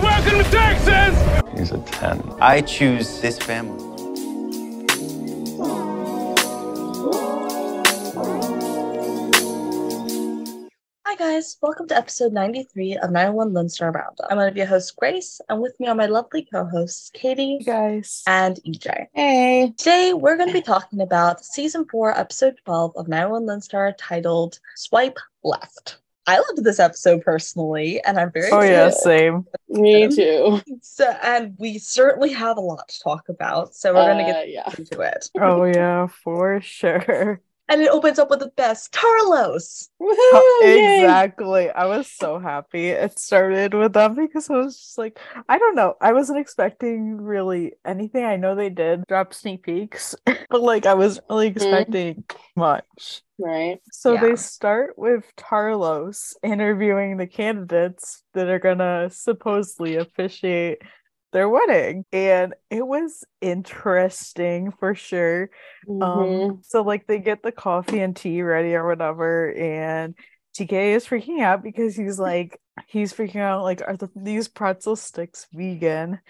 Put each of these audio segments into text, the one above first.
Hi, welcome to Texas! He's a 10. I choose this family. Hi guys, welcome to episode 93 of 911 Lone Star Roundup. I'm one of your hosts, Grace, and with me are my lovely co-hosts, Katie guys. and EJ. Hey. Today we're going to be talking about season 4, episode 12 of 911 Lone Star titled Swipe Left. I loved this episode personally, and I'm very Oh yeah, same. Me too. So, and we certainly have a lot to talk about, so we're going to Uh, get yeah. into it. Oh yeah, for sure. And it opens up with the best Tarlos. Woohoo! Yay! exactly. I was so happy it started with them because I was just like, I don't know. I wasn't expecting really anything. I know they did drop sneak peeks, but like I wasn't really expecting much. Right. So Yeah. they start with Tarlos interviewing the candidates that are gonna supposedly officiate their wedding. And it was interesting for sure. Mhm. Um, so like they get the coffee and tea ready or whatever, and TK is freaking out because he's like he's freaking out like are the, these pretzel sticks vegan?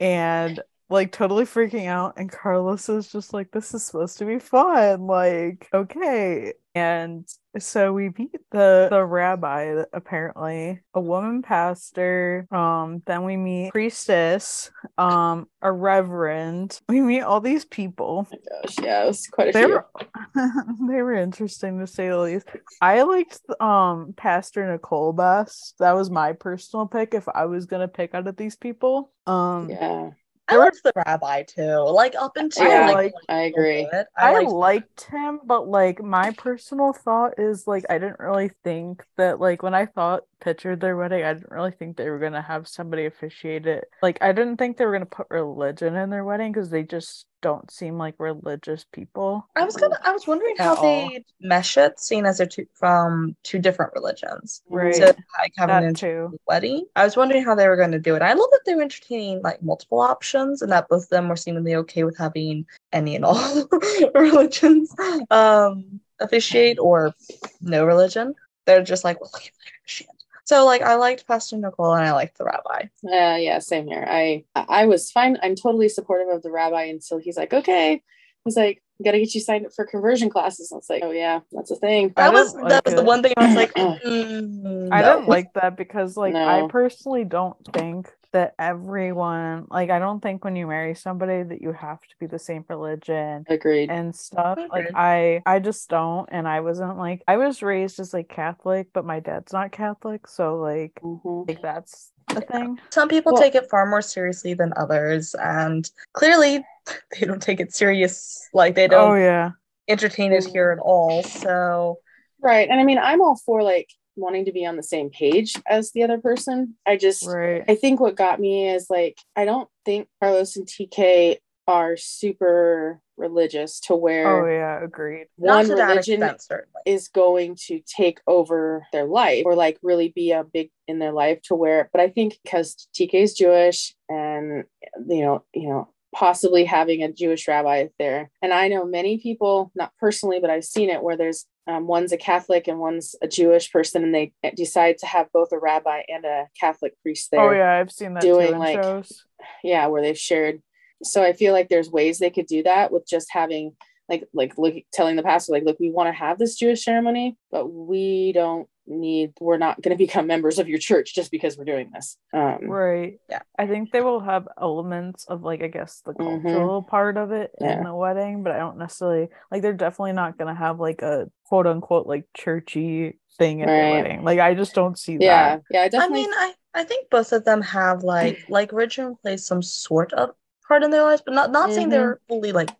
And like totally freaking out, and Carlos is just like, this is supposed to be fun, like okay. And so we meet the the rabbi apparently, a woman pastor. Um, then we meet priestess, um, a reverend. We meet all these people. Oh my gosh, yeah, it was quite a They few. were they were interesting to say the least. I liked um Pastor Nicole best. That was my personal pick if I was gonna pick out of these people. Um Yeah, I liked the rabbi too. Like up until Yeah, like, like- I agree. it, I, liked- liked him, but like my personal thought is like I didn't really think that like when I thought pictured their wedding, I didn't really think they were gonna have somebody officiate it. Like I didn't think they were gonna put religion in their wedding because they just don't seem like religious people. I was gonna. I was wondering how all. they mesh it, seeing as they're two from two different religions. Right. So like having That an too. wedding. I was wondering how they were going to do it. I love that they were entertaining like multiple options, and that both of them were seemingly okay with having any and all religions um, officiate or no religion. They're just like, well, look at their shit. So like, I liked Pastor Nicole and I liked the rabbi. Uh, yeah, same here. I I was fine. I'm totally supportive of the rabbi until he's like, okay. He's like, gotta get you signed up for conversion classes. And it's like, oh yeah, that's a thing. I That was didn't that like was the one thing I was like, mm, I no. didn't like that because like I personally don't think that everyone like I don't think when you marry somebody that you have to be the same religion Agreed. and stuff. Like I I just don't and I wasn't like I was raised as like Catholic, but my dad's not Catholic, so like Mhm. like that's the thing. Some people Well- take it far more seriously than others, and clearly they don't take it serious. Like they don't Oh yeah. entertain it here at all. So Right. And I mean, I'm all for like wanting to be on the same page as the other person. I just Right. I think what got me is like I don't think Carlos and TK are super religious to where Oh yeah, agreed. one to religion extent, is going to take over their life or like really be a big in their life to where but I think because TK is Jewish and you know, you know, possibly having a Jewish rabbi there. And I know many people, not personally, but I've seen it where there's um, one's a Catholic and one's a Jewish person, and they decide to have both a rabbi and a Catholic priest there Oh yeah, I've seen that doing, in like, shows. yeah where they've shared so i feel like there's ways they could do that with just having like like look telling the pastor like look we want to have this jewish ceremony but we don't need we're not going to become members of your church just because we're doing this um Right. Yeah. I think they will have elements of like I guess the Mhm. cultural part of it Yeah. in the wedding, but I don't necessarily like they're definitely not gonna have like a quote unquote like churchy thing at the wedding. Like I just don't see yeah that. yeah yeah I I mean, I, I think both of them have like like religion plays some sort of part in their lives, but not not saying Mhm. they're fully like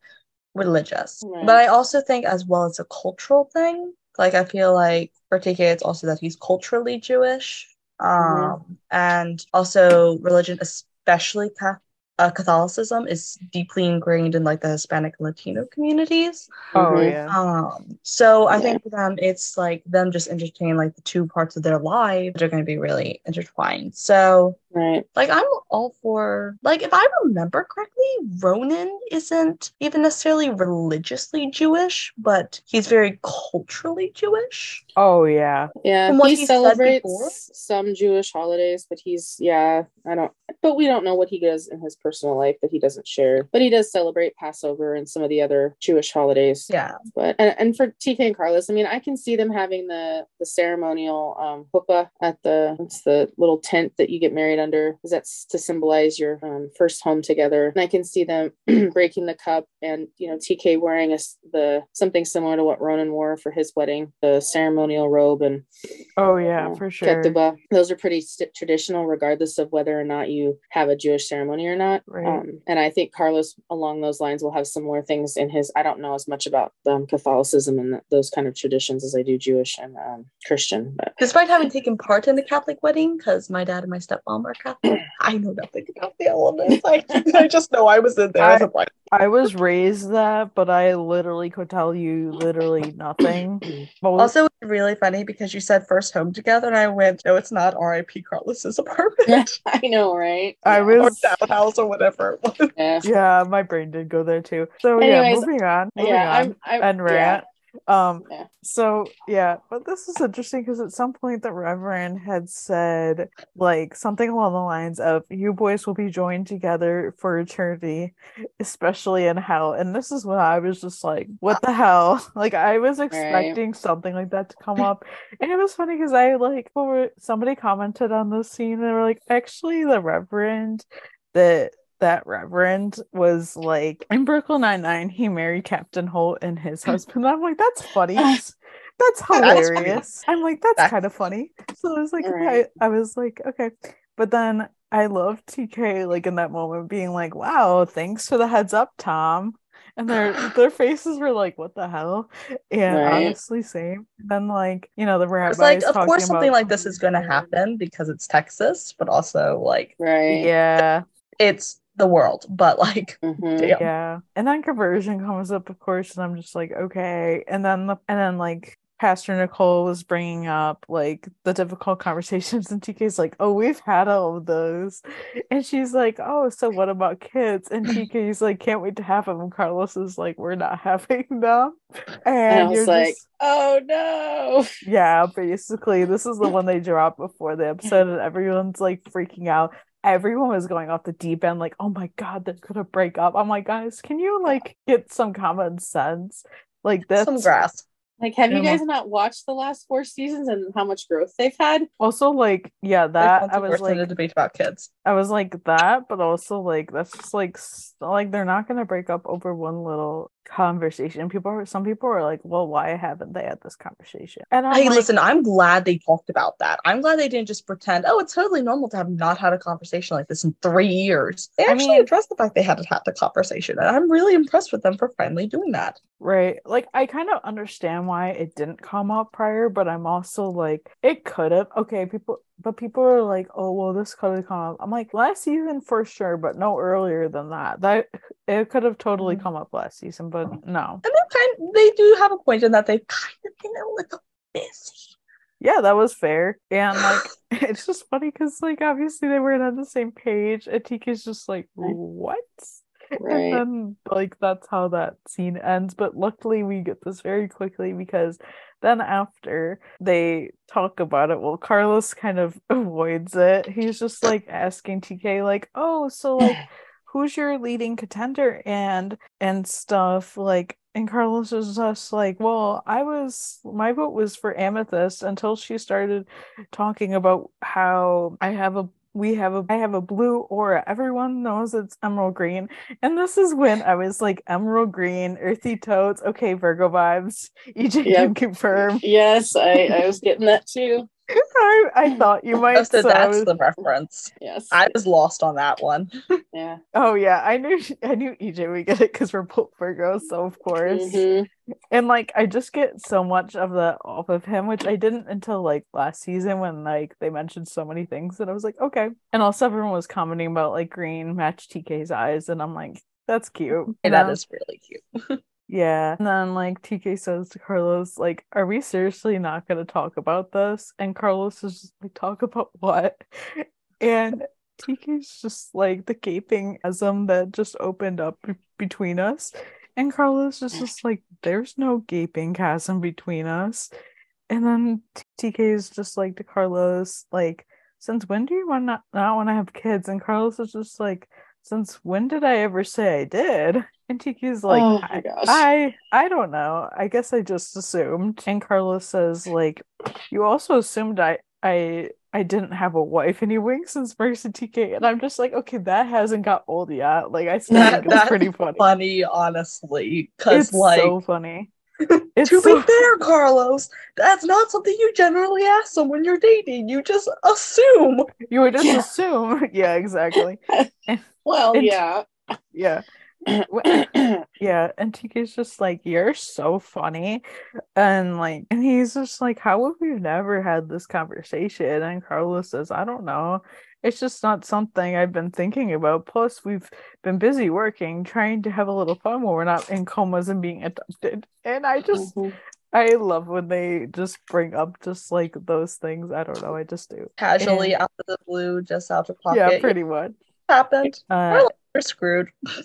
religious. Right. But I also think as well as a cultural thing. Like I feel like for TK it's also that he's culturally Jewish. Um Mhm. and also religion, especially Cath- uh, Catholicism, is deeply ingrained in like the Hispanic and Latino communities. Oh Mhm. yeah. Um, so I Yeah. think for them, it's like them just entertaining like the two parts of their life that are going to be really intertwined. So Right. Like I'm all for like if I remember correctly, Ronen isn't even necessarily religiously Jewish, but he's very culturally Jewish. Oh yeah. Yeah. From what he he celebrates some Jewish holidays, but he's yeah, I don't but we don't know what he does in his personal life that he doesn't share. But he does celebrate Passover and some of the other Jewish holidays. Yeah. But and, and for TK and Carlos, I mean, I can see them having the the ceremonial um huppah at the it's the little tent that you get married under, because that's to symbolize your um, first home together. And I can see them breaking the cup, and you know, TK wearing a s the something similar to what Ronen wore for his wedding, the ceremonial robe and Oh yeah, uh, for sure. ketubah. Those are pretty st- traditional, regardless of whether or not you have a Jewish ceremony or not. Right. Um, and I think Carlos, along those lines, will have similar things in his. I don't know as much about um, Catholicism and th- those kind of traditions as I do Jewish and um, Christian. But Despite having taken part in the Catholic wedding, because my dad and my stepmom are Catholic, I know nothing about the elements. I, I just know I was in there as a bride. I was raised that, but I literally could tell you literally nothing. But Also, it's really funny because you said first home together, and I went, no, it's not R.I.P. Carlos's apartment I know, right? I Yeah. was or townhouse or whatever it was. Yeah. yeah, my brain did go there too. So yeah, moving on. Moving Yeah, on. I'm, I'm and rant. Um Yeah. so yeah, but this is interesting because at some point the Reverend had said like something along the lines of you boys will be joined together for eternity, especially in hell. And this is when I was just like, what the hell? Like I was expecting something like that to come up. And it was funny because I like somebody commented on this scene and they were like, actually the Reverend that that Reverend was like in Brooklyn Nine Nine, he married Captain Holt and his husband. I'm like, that's funny. That's hilarious. I'm like, that's That's- kind of funny. So I was like, Right. I, I was like, okay. But then I love TK like in that moment being like, wow, thanks for the heads up, Tom. And their their faces were like, what the hell? And Right. honestly, same. then like, you know, the rabbis It's like, of course, something about- like this is going to happen because it's Texas, but also like Right. Yeah. it's the world. But like, Mhm. damn. Yeah. And then conversion comes up, of course, and I'm just like, okay. And then the and then like Pastor Nicole was bringing up like the difficult conversations, and TK's like, oh, we've had all of those, and she's like, oh, so what about kids? And TK's like, can't wait to have them. And Carlos is like, we're not having them, and, And I was you're like, just oh no. yeah, basically, this is the one they dropped before the episode, and everyone's like freaking out. Everyone was going off the deep end, like, oh my god, they're gonna break up. I'm like, guys, can you like get some common sense? Like this. some grass. Like, have you guys not watched the last four seasons and how much growth they've had? Also, like, yeah, that once I a was like than a debate about kids. I was like that, but also like that's just like like they're not gonna break up over one little conversation. People are some people are like, well, why haven't they had this conversation? And I'm Hey, like, listen, I'm glad they talked about that. I'm glad they didn't just pretend, oh, it's totally normal to have not had a conversation like this in three years. They I actually mean- addressed the fact they hadn't had the conversation. And I'm really impressed with them for finally doing that. Right. Like I kind of understand why it didn't come up prior, but I'm also like it could have. Okay, people but people are like, "Oh, well this could have come up." I'm like, "Last season for sure, but no earlier than that." That it could have totally Mhm. come up last season, but no. And they're kind they do have a point in that they've kind of been a little busy. Yeah, that was fair. And like it's just funny cuz like obviously they weren't on the same page. And TK's just like, "What?" Right. And then like that's how that scene ends. But luckily we get this very quickly because then after they talk about it, well, Carlos kind of avoids it. He's just like asking TK, like, oh, so like who's your leading contender and and stuff like and Carlos is just like, well, I was my vote was for Amethyst until she started talking about how I have a we have a I have a blue aura. Everyone knows it's emerald green. And this is when I was like emerald green, earthy toads. Okay, Virgo vibes. EJ Yep. can confirm. Yes, I, I was getting that too. I, I thought you might So so that's was- the reference. Yes. I was lost on that one. yeah. Oh yeah, I knew I knew EJ would get it because we're both Virgos, so of course. Mhm. And like I just get so much of the off of him, which I didn't until like last season when like they mentioned so many things and I was like, okay. And also everyone was commenting about like green match TK's eyes, and I'm like, that's cute. And you that know? is really cute. Yeah. And then like TK says to Carlos, like, are we seriously not gonna talk about this? And Carlos is just like, talk about what? And TK's just like the gaping chasm that just opened up be- between us. And Carlos is just like, there's no gaping chasm between us. And then TK is just like to Carlos, like, since when do you want not, not want to have kids? And Carlos is just like, since when did I ever say I did? And TK's like, oh I. I I don't know. I guess I just assumed. And Carlos says, like, you also assumed I I I didn't have a wife and he winks and smirks at TK. And I'm just like, okay, that hasn't got old yet. Like I still That- think it's that's pretty funny. Funny, honestly, because It's like so funny. It's to so be fair, Carlos, that's not something you generally ask someone you're dating. You just assume. you would just Yeah. assume. Yeah, exactly. Well, And- yeah. Yeah. Yeah, and TK's just like, You're so funny. And like, and he's just like, How have we never had this conversation? And Carlos says, I don't know. It's just not something I've been thinking about. Plus, we've been busy working, trying to have a little fun while we're not in comas and being adopted. And I just, Mhm. I love when they just bring up just like those things. I don't know. I just do. Casually And- out of the blue, just out of pocket. Yeah, pretty much. Happened. Uh, We're screwed.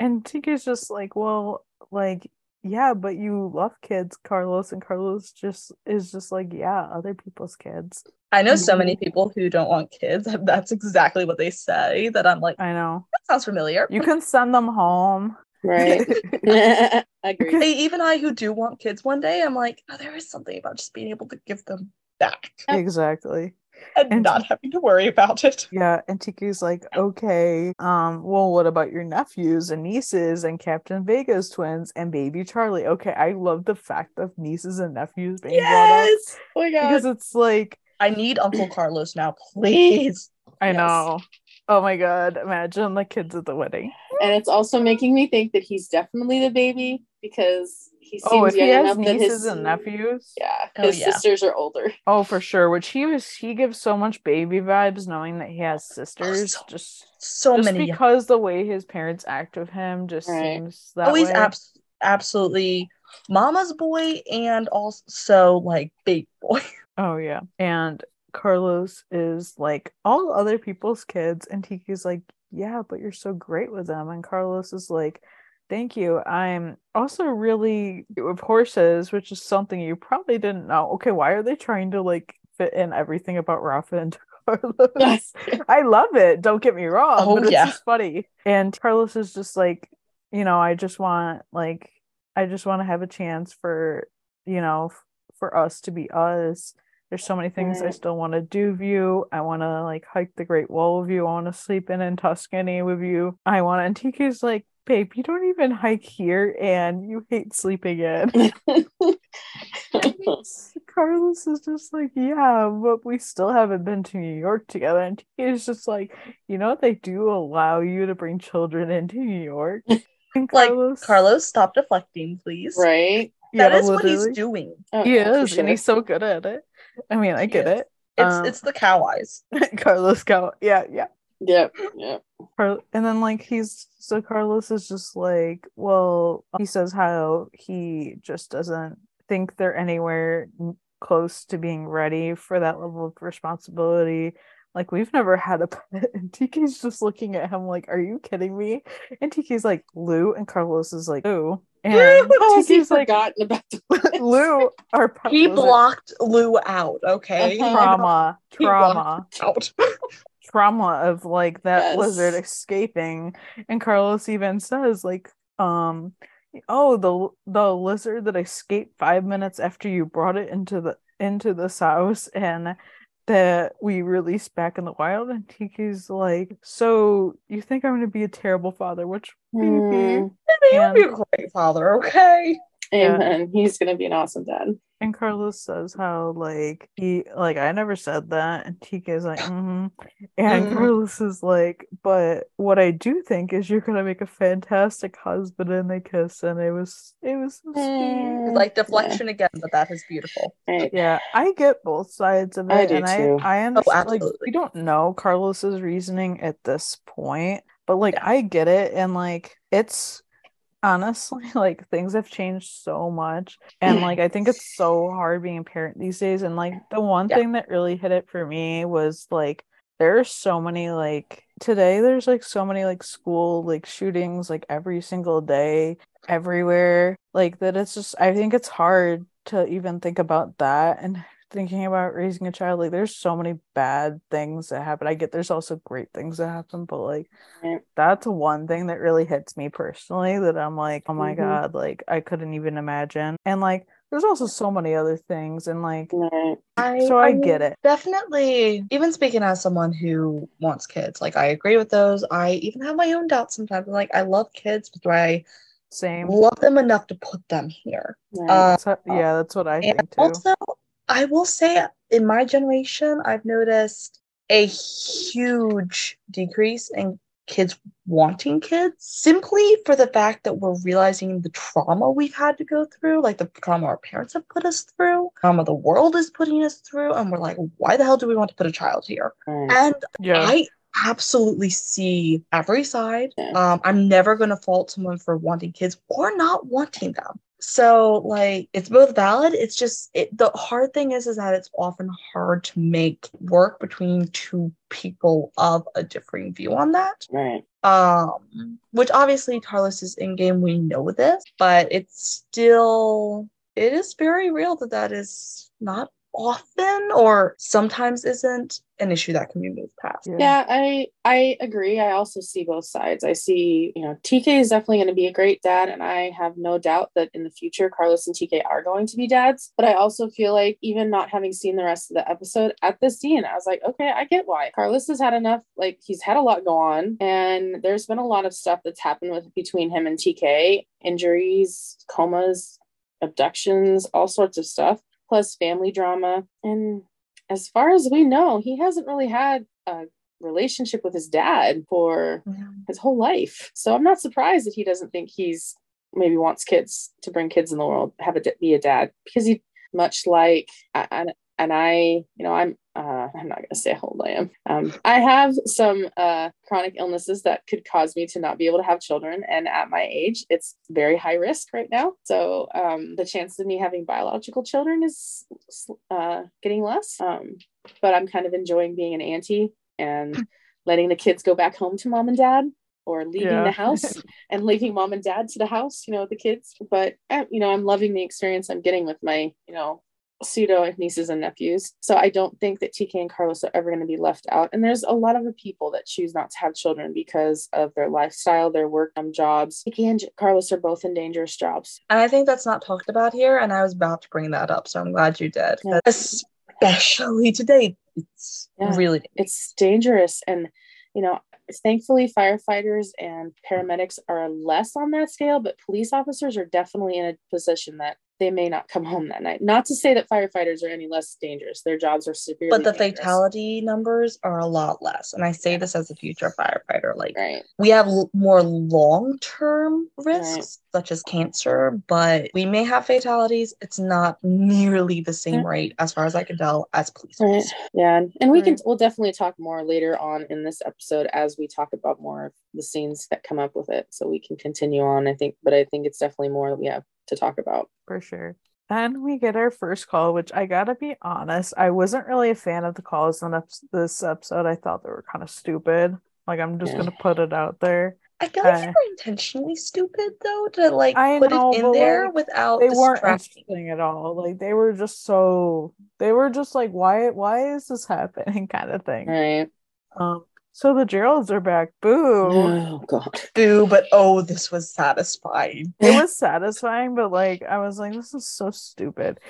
And TK's just like, well, like, yeah, but you love kids, Carlos, and Carlos just is just like, yeah, other people's kids. I know so Mm-hmm. many people who don't want kids. That's exactly what they say. That I'm like, I know. that sounds familiar. You can send them home. Right. Agreed. Hey, even I who do want kids one day, I'm like, oh, there is something about just being able to give them back exactly. And, And- not having to worry about it. Yeah, and TK's like, okay, um, well, what about your nephews and nieces and Captain Vega's twins and baby Charlie? Okay, I love the fact of nieces and nephews being brought up Yes. Oh my god. because it's like, I need Uncle Carlos now, please. I Yes. know. Oh my god, imagine the kids at the wedding. And it's also making me think that he's definitely the baby because he seems Oh, if he has enough nieces his and nephews. yeah, Oh, his yeah. sisters are older. Oh, for sure. Which he was, he gives so much baby vibes, knowing that he has oh, sisters. so- just, So just many. because the way his parents act with him just Right. seems oh, that Oh, he's way. abs- absolutely mama's boy and also like big boy. oh yeah, and Carlos is like all other people's kids, and TK's like, yeah, but you're so great with them, and Carlos is like. Thank you. I'm also really with horses, which is something you probably didn't know. Okay, why are they trying to like fit in everything about Rafa and Carlos? I love it. Don't get me wrong, Oh, but it's yeah. just funny. And Carlos is just like, you know, I just want like I just want to have a chance for, you know, f- for us to be us. There's so many things I still want to do with you. I want to like hike the Great Wall with you. I want to sleep in in Tuscany with you. I want to. And TK's like, babe, you don't even hike here, and you hate sleeping in. Carlos is just like, yeah, but we still haven't been to New York together. And he is just like, you know, they do allow you to bring children into New York. And Like, Carlos, Carlos, stop deflecting, please. right? That yeah, is what he's doing. Oh, He yeah, is, and he's so good at it. I mean, I He get is. it. It's Um, it's the cow eyes. Carlos go, yeah, yeah. Yep, yep. Car- and then like he's so Carlos is just like, well, he says how he just doesn't think they're anywhere close to being ready for that level of responsibility. Like we've never had a pet, and TK's just looking at him like, "Are you kidding me?" And TK's like, "Lou," and Carlos is like, "Ooh," and How has TK's like, forgotten about the "Lou, our pet He was a blocked Lou out. Okay, trauma, trauma." out. Trauma of like that Yes. lizard escaping and carlos even says like um oh the the lizard that escaped five minutes after you brought it into the into this house and that we released back in the wild and TK's like so you think i'm gonna be a terrible father which Hmm. He'll be a great father. Okay. Yeah. Amen. He's gonna be an awesome dad. And carlos says how like he like i never said that and TK's like mm-hmm. and Mhm. carlos is like but what i do think is you're gonna make a fantastic husband and they kiss and it was it was so sweet Mm, Like deflection again, but that is beautiful. Right. yeah i get both sides of it I and too. i i understand like absolutely. we don't know carlos's reasoning at this point but like Yeah. i get it and like it's honestly like things have changed so much and like i think it's so hard being a parent these days and like the one Yeah. thing that really hit it for me was like there are so many like today there's like so many like school like shootings like every single day everywhere like that it's just i think it's hard to even think about that and thinking about raising a child like there's so many bad things that happen i get there's also great things that happen but like Right. that's one thing that really hits me personally that i'm like oh my Mhm. god like i couldn't even imagine and like there's also so many other things and like Right. I, So I mean, get it. Definitely, even speaking as someone who wants kids, like I agree with those. I even have my own doubts sometimes. Like I love kids, but do I same love them enough to put them here? Right. Uh, So- yeah that's what i think too also, I will say in my generation, I've noticed a huge decrease in kids wanting kids simply for the fact that we're realizing the trauma we've had to go through, like the trauma our parents have put us through, trauma the world is putting us through, and we're like, why the hell do we want to put a child here? right. And yeah I absolutely see every side. Yeah. Um, I'm never going to fault someone for wanting kids or not wanting them. So like it's both valid. It's just it, the hard thing is is that it's often hard to make work between two people of a differing view on that. right. Um, which obviously Carlos is in game. We know this, but it's still it is very real that that is not often or sometimes isn't an issue that can be moved past. Yeah, I I agree. I also see both sides. I see, you know, TK is definitely going to be a great dad, and I have no doubt that in the future, Carlos and TK are going to be dads. But I also feel like, even not having seen the rest of the episode at this scene, I was like, okay, I get why Carlos has had enough. Like he's had a lot go on, and there's been a lot of stuff that's happened with between him and TK, injuries, comas, abductions, all sorts of stuff, plus family drama, and as far as we know, he hasn't really had a relationship with his dad for his whole life. So I'm not surprised that he doesn't think he's maybe wants kids to bring kids in the world, have a be a dad because he much like and and I, you know, I'm uh, I'm not gonna say how old I am. Um, I have some uh, chronic illnesses that could cause me to not be able to have children, and at my age, it's very high risk right now. So um, the chance of me having biological children is uh, getting less. Um, but I'm kind of enjoying being an auntie and letting the kids go back home to mom and dad or leaving Yeah. the house and leaving mom and dad to the house, you know, with the kids. But, uh, you know, I'm loving the experience I'm getting with my, you know, pseudo nieces and nephews. So I don't think that TK and Carlos are ever going to be left out. And there's a lot of the people that choose not to have children because of their lifestyle, their work, um, jobs. TK and Carlos are both in dangerous jobs. And I think that's not talked about here, and I was about to bring that up, so I'm glad you did. Yeah. Especially today, it's Yeah. really It's dangerous. And, you know, thankfully firefighters and paramedics are less on that scale, but police officers are definitely in a position that they may not come home that night. Not to say that firefighters are any less dangerous. Their jobs are severely but the dangerous. fatality numbers are a lot less. And I say this as a future firefighter. Like Right. we have l- more long-term risks such as cancer, but we may have fatalities. It's not nearly the same Yeah. rate as far as I can tell as police Right. Yeah. And, and we can we'll definitely talk more later on in this episode as we talk about more of the scenes that come up with it. So we can continue on, I think, but I think it's definitely more that we have to talk about. for sure. Then we get our first call, which I gotta be honest, I wasn't really a fan of the calls in this episode. I thought they were kind of stupid. Like I'm just Yeah. gonna put it out there. I feel like Uh, they were intentionally stupid though to like I put know, it in there like, without They weren't distracting. interesting at all. Like they were just so they were just like, why why is this happening kind of thing. Right. Um so the Geralds are back. Boo. Oh God. Boo, but oh, this was satisfying. it was satisfying, but like I was like, this is so stupid.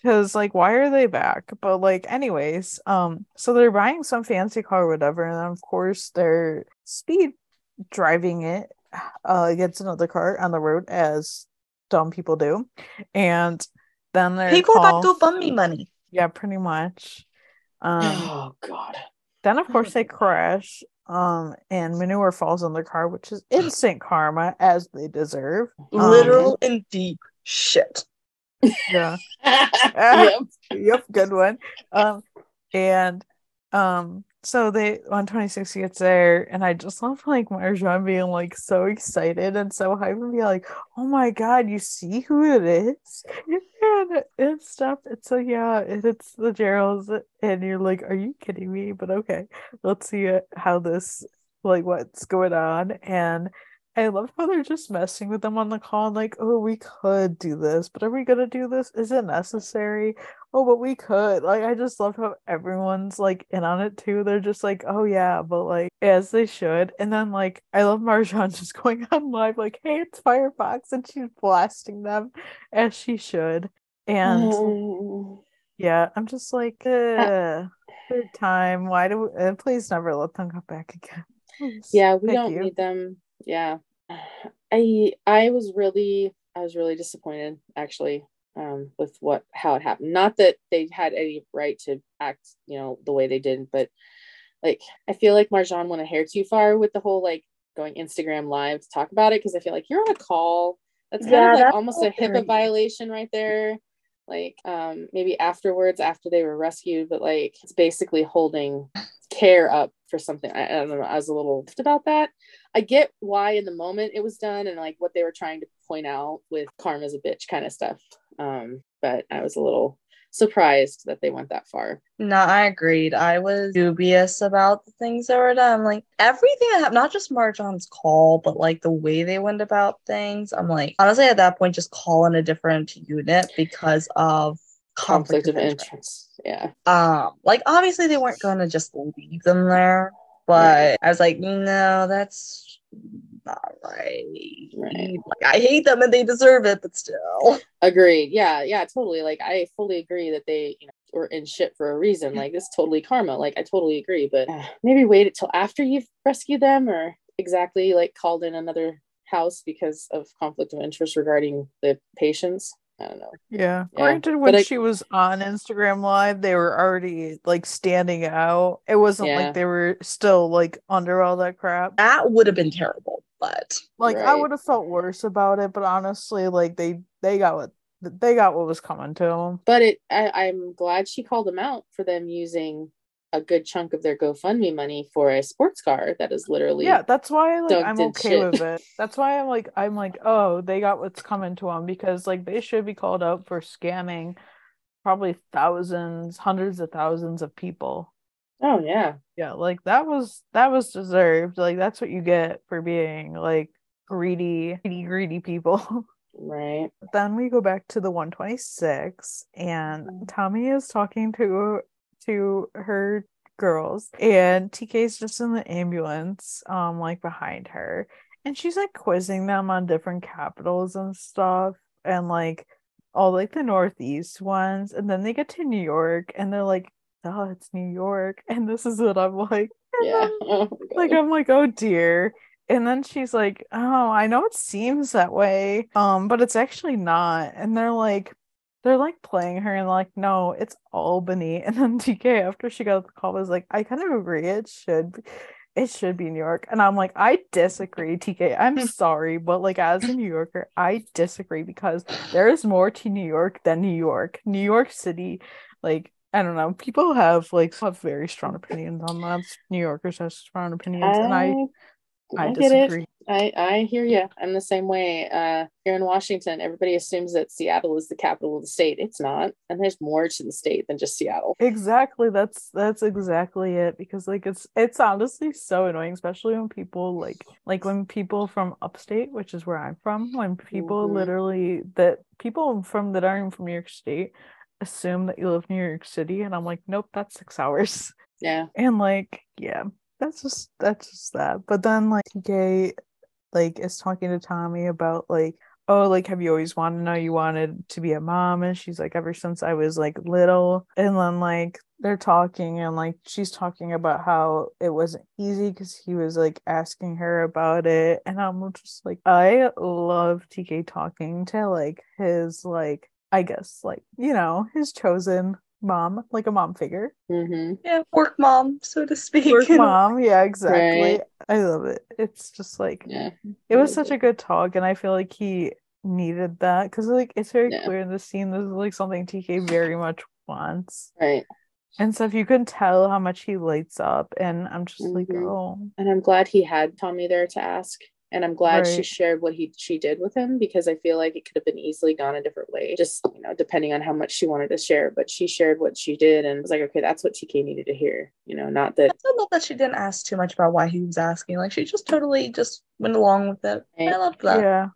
Because like, why are they back? But like, anyways, um, so they're buying some fancy car, or whatever, and then of course they're speed driving it uh against another car on the road as dumb people do, and then they're People that call- do bum me money. yeah, pretty much. Um, oh God. Then of course they crash. Um, and manure falls on their car, which is instant karma as they deserve. Um, Literal and deep shit. Yeah. yep. yep, good one. Um, and um, so they 126 gets there, and I just love like Marjan being like so excited and so hype and be like, "Oh my god, you see who it is?" and, and stuff. And so yeah, it, it's the Geralds, and you're like, "Are you kidding me?" But okay, let's see it, how this like what's going on. And I love how they're just messing with them on the call, and like, "Oh, we could do this, but are we gonna do this? Is it necessary? Oh, but we could." Like, I just love how everyone's like in on it too. They're just like, "Oh yeah," but like as they should. And then like, I love Marjan just going on live like, "Hey, it's Firefox," and she's blasting them as she should. And Mm. yeah, I'm just like, uh, third time. Why do we, uh, please never let them come back again. Please. yeah we Thank don't you. need them yeah i i was really i was really disappointed actually um with what how it happened. Not that they had any right to act you know the way they did but like i feel like marjan went a hair too far with the whole like going instagram live to talk about it because i feel like you're on a call. That's kind Yeah, of like almost a hipaa violation right there like um maybe afterwards after they were rescued but like it's basically holding care up for something. I, I don't know i was a little about that. I get why in the moment it was done and like what they were trying to point out with karma's a bitch kind of stuff um but i was a little surprised that they went that far No, I agreed. I was dubious about the things that were done. Like everything that happened, not just Marjan's call, but like the way they went about things. I'm like, honestly, at that point, just call in a different unit because of conflict of interest yeah Um, like obviously they weren't going to just leave them there, but I was like, no, that's not right. Right. Like I hate them and they deserve it, but still. agreed. Yeah yeah totally. Like i fully agree that they you know were in shit for a reason. Like this is totally karma. Like i totally agree but maybe wait until after you've rescued them or exactly like called in another house because of conflict of interest regarding the patients i don't know Yeah. Yeah, Granted, when I- she was on Instagram Live, they were already like standing out. It wasn't Yeah. like they were still like under all that crap. That would have been terrible, but Like I would have felt worse about it, but honestly, like they they got what they got what was coming to them. but it I, i'm glad she called them out for them using a good chunk of their gofundme money for a sports car that is literally Yeah, that's why like I'm okay shit. with it. That's why I'm like I'm like, oh, they got what's coming to them because like they should be called out for scamming probably thousands, hundreds of thousands of people. oh yeah Yeah, like that was that was deserved. Like that's what you get for being like greedy, greedy, greedy people. right then we go back to the 126 and mm. Tommy is talking to to her girls and TK's just in the ambulance um like behind her. And she's like quizzing them on different capitals and stuff and like all like the northeast ones. And then they get to New York and they're like oh it's New York. And this is what I'm like yeah. Then Oh, like I'm like, oh dear. And then she's like, oh, I know it seems that way, um, but it's actually not. And they're like, they're like playing her and like, no, it's Albany. And then TK after she got the call was like, I kind of agree. It should, be, it should be New York. And I'm like, I disagree, TK. I'm sorry, but like as a New Yorker, I disagree because there is more to New York than New York. New York City, like. I don't know. People have like have very strong opinions on that. New Yorkers have strong opinions, and I I, get it. disagree. I I hear you. I'm the same way. Uh, here in Washington, everybody assumes that Seattle is the capital of the state. It's not, and there's more to the state than just Seattle. Exactly. That's that's exactly it. Because like it's it's honestly so annoying, especially when people like like when people from upstate, which is where I'm from, when people Mhm. literally that people from that aren't from New York State assume that you live in New York City, and I'm like, nope, that's six hours. Yeah, And like, yeah, that's just that's just that. But then like TK like is talking to Tommy about like, oh, like have you always wanted to know you wanted to be a mom? And she's like, ever since I was like little. And then like they're talking and like she's talking about how it wasn't easy because he was like asking her about it. And I'm just like, I love TK talking to like his like I guess like, you know, his chosen mom, like a mom figure. hmm Yeah, work mom, so to speak. Work mom, yeah, exactly. Right. I love it. It's just like yeah. it was such a good talk, and I feel like he needed that because like it's very Yeah. clear in the scene. This is like something TK very much wants, right. and so if You can tell how much he lights up, and I'm just like, Mhm. oh, And I'm glad he had Tommy there to ask and I'm glad she shared what he she did with him because I feel like it could have been easily gone a different way, just you know, depending on how much she wanted to share. But she shared what she did and was like, okay, that's what TK needed to hear. You know, not that I love that she didn't ask too much about why he was asking. Like she just totally just went along with it. I Right. loved that. Yeah.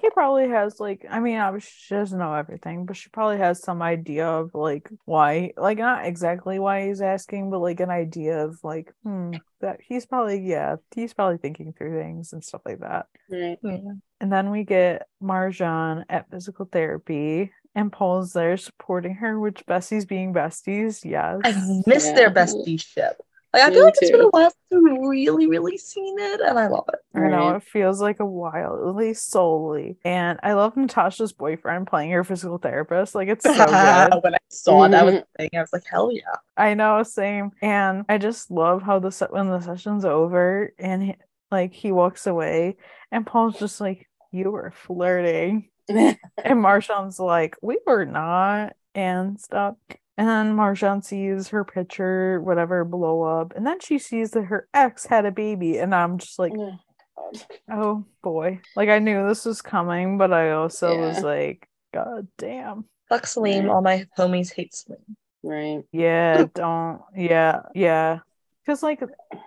He probably has like I mean obviously she doesn't know everything, but she probably has some idea of like why like not exactly why he's asking, but like an idea of like hmm that he's probably yeah, he's probably thinking through things and stuff like that. right. Yeah. And then we get Marjan at physical therapy and Paul's there supporting her, which Bessie's being besties, yes. I miss Yeah. their bestie ship. Like I Me feel like it's been a while since we've really, really seen it, and I love it. I know it feels like a while, at least solely. And I love Natacha's boyfriend playing her physical therapist. Like it's so good. when I saw that was Mhm. the thing, I was like, hell yeah. I know, same. And I just love how the se- when the session's over and he, like he walks away, and Paul's just like, "You were flirting," and Marjan's like, "We were not," and stuff. And then Marjan sees her picture, whatever, blow up, and then she sees that her ex had a baby, and I'm just like, Oh, "Oh boy!" Like I knew this was coming, but I also was like, "God damn." Fuck Salim. All my homies hate Salim. Right. Yeah, don't. Yeah, yeah. Because, like,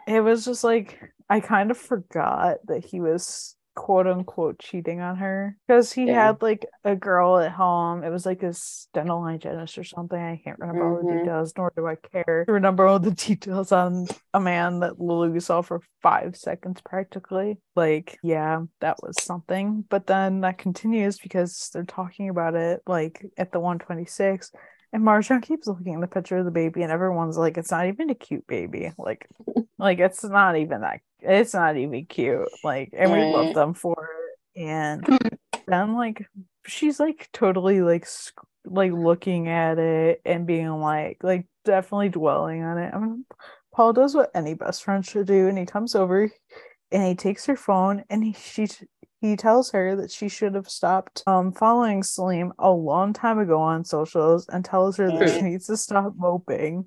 it was just like, I kind of forgot that he was quote unquote cheating on her. Because he Yeah. had, like, a girl at home. It was like his dental hygienist or something. I can't remember all the Mhm. details, nor do I care to remember all the details on a man that Lily saw for five seconds practically. Like, yeah, that was something. But then that continues because they're talking about it, like, at the 126. And Marjan keeps looking at the picture of the baby, and everyone's like, "It's not even a cute baby. Like, like it's not even that. It's not even cute. Like, and we love them for it. And then like she's like totally like sc- like looking at it and being like like definitely dwelling on it. I mean, Paul does what any best friend should do, and he comes over and he takes her phone and he she he tells her that she should have stopped um following Salim a long time ago on socials and tells her that she needs to stop moping.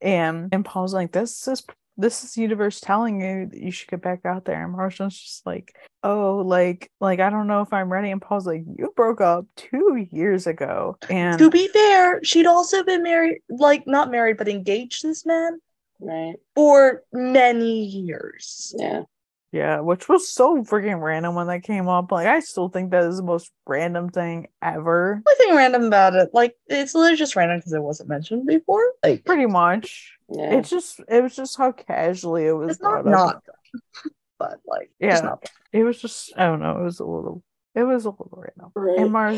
And and Paul's like, this is this is universe telling you that you should get back out there. And Marjan's just like, oh, like like I don't know if I'm ready. And Paul's like, you broke up two years ago. And To be fair, she'd also been married, like not married, but engaged to this man Right. for many years. Yeah. Yeah, which was so freaking random when that came up. Like, I still think that is the most random thing ever. Only thing random about it, like it's literally just random because it wasn't mentioned before. Like Pretty much. Yeah. It's just, it was just how casually it was it's not brought up. not done, but like Yeah. just not. It was just, I don't know. It was a little, it was a little random. right. And Mar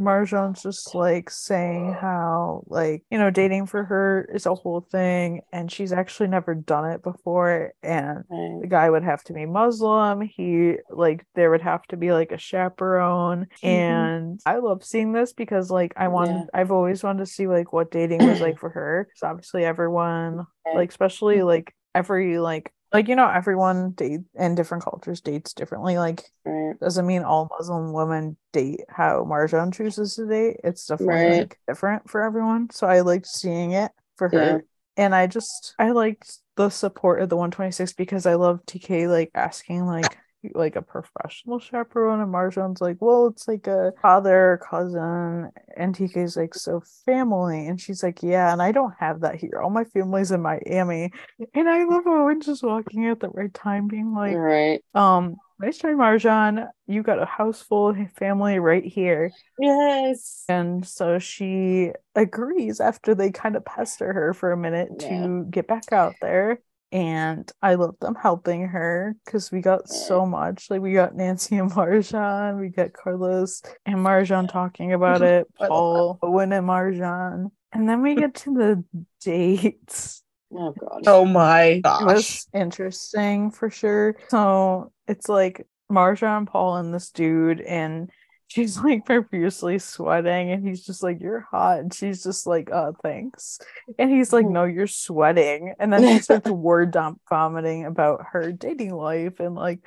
Marjan's just like saying how like you know dating for her is a whole thing and she's actually never done it before and the guy would have to be Muslim he like there would have to be like a chaperone Mhm. and I love seeing this because like I want Yeah. I've always wanted to see like what dating was like for her because obviously everyone Right. like especially like every like like you know everyone date in different cultures dates differently like Right. doesn't mean all Muslim women date how Marjan chooses to date. It's definitely Right. like different for everyone. So I liked seeing it for her. Yeah. And I just I liked the support of the 126 because I love TK like asking like like a professional chaperone and Marjan's like, well, it's like a father cousin and TK's like, so family. And she's like, yeah, and I don't have that here. All my family's in Miami. And I love Owen just walking at the right time being like, right. um, nice try, Marjan. You got a house full of family right here. Yes. And so she agrees after they kind of pester her for a minute Yeah. to get back out there. And I love them helping her because we got so much. Like we got Nancy and Marjan, we got Carlos and Marjan talking about it, I love Paul, Owen and Marjan. And then we get to the dates. Oh god. Oh my It gosh. was interesting for sure. So it's like Marjan, and Paul and this dude, and she's like profusely sweating, and he's just like, You're hot. And she's just like, Uh, thanks. And he's like, No, you're sweating. And then he starts word dump vomiting about her dating life, and like,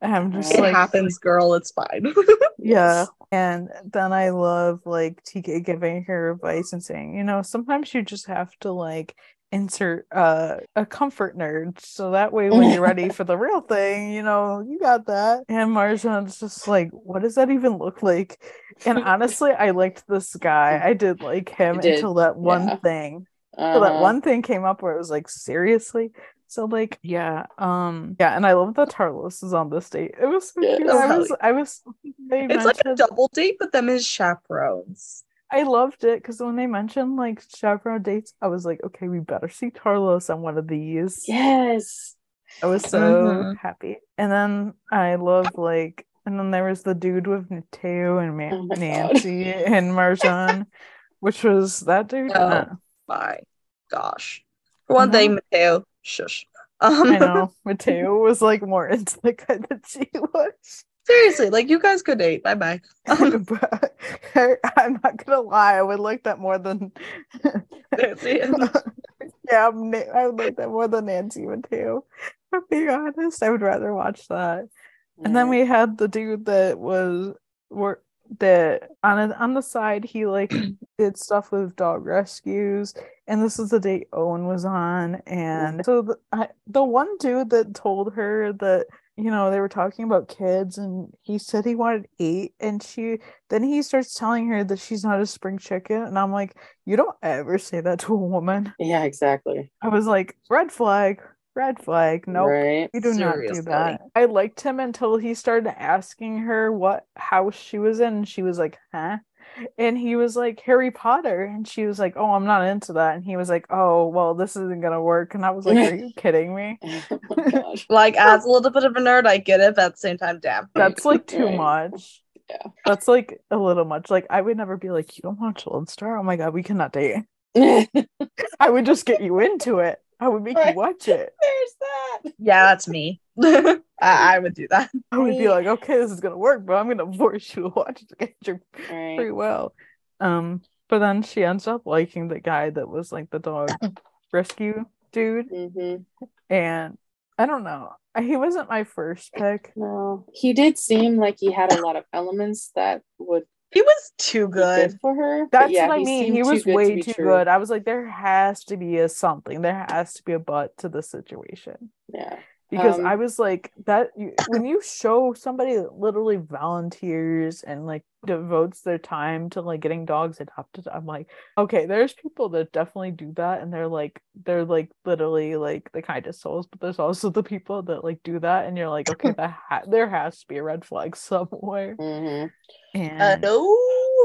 I'm just it like, happens, girl. It's fine. yeah. And then I love like TK giving her advice and saying, you know, sometimes you just have to like insert uh, a comfort nerd so that way when you're ready for the real thing you know you got that and marjan's just like what does that even look like and honestly i liked this guy i did like him did, until that one yeah. thing until that Uh-huh. one thing came up where it was like seriously so like yeah um yeah and i love that tarlos is on this date it was so Yeah. cute. I was i was It's like a double date, but them as chaperones. I loved it because when they mentioned like chaperone dates, I was like, okay, we better see Carlos on one of these. yes I was so Mhm. happy. And then I love like, and then there was the dude with Mateo and Ma- Oh my God. Nancy and Marjan, which was that dude. Oh. Uh, My gosh. For one thing, Mateo, shush. Um, I know Mateo was like more into the guy than she was. Seriously, like you guys could date. Bye bye. I'm not gonna lie, I would like that more than Nancy yeah, I'm I would like that more than Nancy would too. To be honest, I would rather watch that. And then we had the dude that was work that on a, on the side he like did stuff with dog rescues, and this is the date Owen was on, and so the I, the one dude that told her that you know they were talking about kids, and he said he wanted eight, and she then he starts telling her that she's not a spring chicken, and I'm like, you don't ever say that to a woman. yeah exactly I was like, red flag, red flag, nope. right You do not do that. I liked him until he started asking her what house she was in. And she was like, huh? And he was like, Harry Potter. And she was like, oh, I'm not into that. And he was like, oh, well, this isn't going to work. And I was like, are you kidding me? oh like as a little bit of a nerd, I get it, but at the same time, damn. That's like too much. Yeah. That's like a little much. Like, I would never be like, you don't watch Lone Star? Oh my God, we cannot date. I would just get you into it. I would make Right. you watch it. there's that Yeah, that's me. I, I would do that. I would be like, okay, this is gonna work, but I'm gonna force you to watch it to get your right pretty well. Um, but then she ends up liking the guy that was like the dog rescue dude, hmm and I don't know. He wasn't my first pick. no he did seem like he had a lot of elements that would He was too good. good for her That's yeah, what I mean. He was good to way be too true. good. I was like, there has to be a something. There has to be a but to the situation. yeah because Um, I was like that when you show somebody that literally volunteers and like devotes their time to like getting dogs adopted I'm like okay there's people that definitely do that and they're like they're like literally like the kindest souls but there's also the people that like do that and you're like okay that ha- there has to be a red flag somewhere mhm. and Uh, no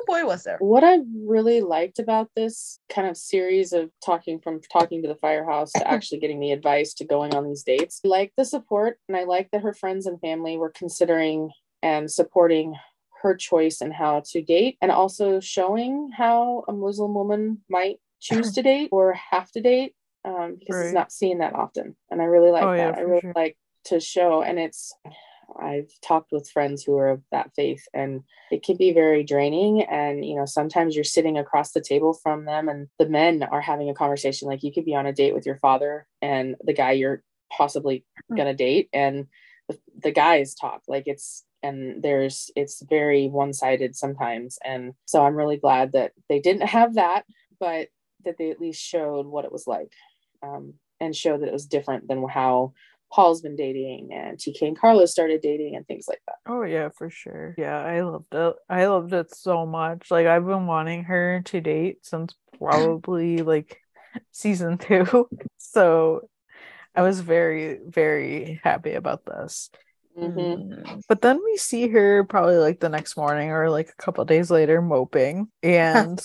boy was there. What I really liked about this kind of series of talking from talking to the firehouse to actually getting the advice to going on these dates, I like the support and I like that her friends and family were considering and supporting her choice and how to date and also showing how a Muslim woman might choose to date or have to date um, because Right. it's not seen that often. And I really like Oh, yeah, that. I really sure. like to show and it's I've talked with friends who are of that faith and it can be very draining. And you know sometimes you're sitting across the table from them and the men are having a conversation. Like you could be on a date with your father and the guy you're possibly Hmm. going to date and the, the guys talk. Like it's and there's it's very one-sided sometimes. And so i'm really glad that they didn't have that but that they at least showed what it was like um, and showed that it was different than how paul's been dating and tk and carlos started dating and things like that Oh yeah, for sure. Yeah, I loved it. I loved it so much. Like I've been wanting her to date since probably like season two. So I was very, very happy about this. Mhm. Mm. But then we see her probably like the next morning or like a couple days later moping. And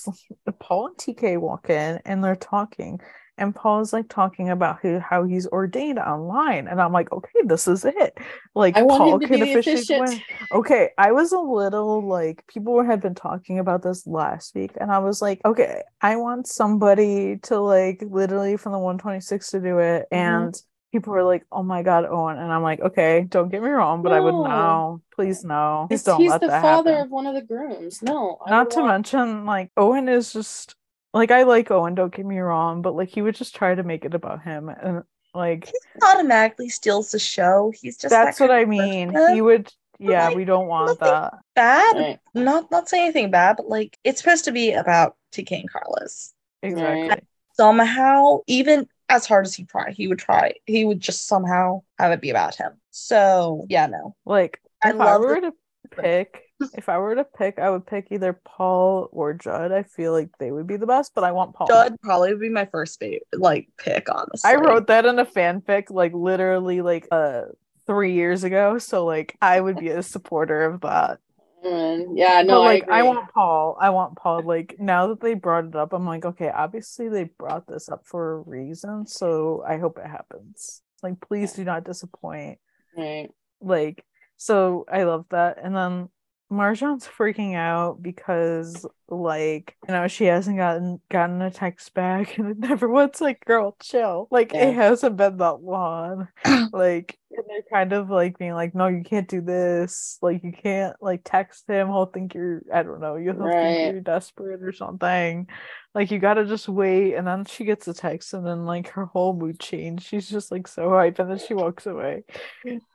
Paul and TK walk in and they're talking. And Paul's like talking about who, how he's ordained online. And I'm like, okay, this is it. Like I Paul can officiate. Okay, I was a little like people had been talking about this last week, and I was like, okay, I want somebody to like literally from the 126 to do it, Mhm. and people were like, oh my god, Owen, and I'm like, okay, don't get me wrong, but I would No. no, please no, please He's, don't he's let the that father happen. of one of the grooms. No, I Not to want- mention, like Owen is just like I like Owen, don't get me wrong, but like he would just try to make it about him, and like he Automatically steals the show. He's just that that's what I mean. person. He would, yeah, like, we don't want nothing- that. bad. Right. Not not saying anything bad, but like it's supposed to be about TK and Carlos. Exactly. somehow, even as hard as he tried, he would try. He would just somehow have it be about him. So yeah, no. Like I if I, were the- to pick, if I were to pick, I would pick either Paul or Judd. I feel like they would be the best, but I want Paul. Judd probably would be my first favorite, like pick. Honestly, I wrote that in a fanfic like literally like uh three years ago. So like I would be a supporter of that. Mm, yeah, no, but like I, I, want Paul. I want Paul. Like now that they brought it up, I'm like, okay, obviously they brought this up for a reason. So I hope it happens. Like please do not disappoint. Right. Like so I love that. And then Marjan's freaking out because like you know she hasn't gotten gotten a text back and it never once like girl chill. Like Yeah. it hasn't been that long. Like and they're kind of like being like no you can't do this. Like you can't like text him. He'll think you're I don't know you'll Right. think you're desperate or something. Like you gotta just wait and then she gets a text and then like her whole mood changed. She's just like so hype and then she walks away.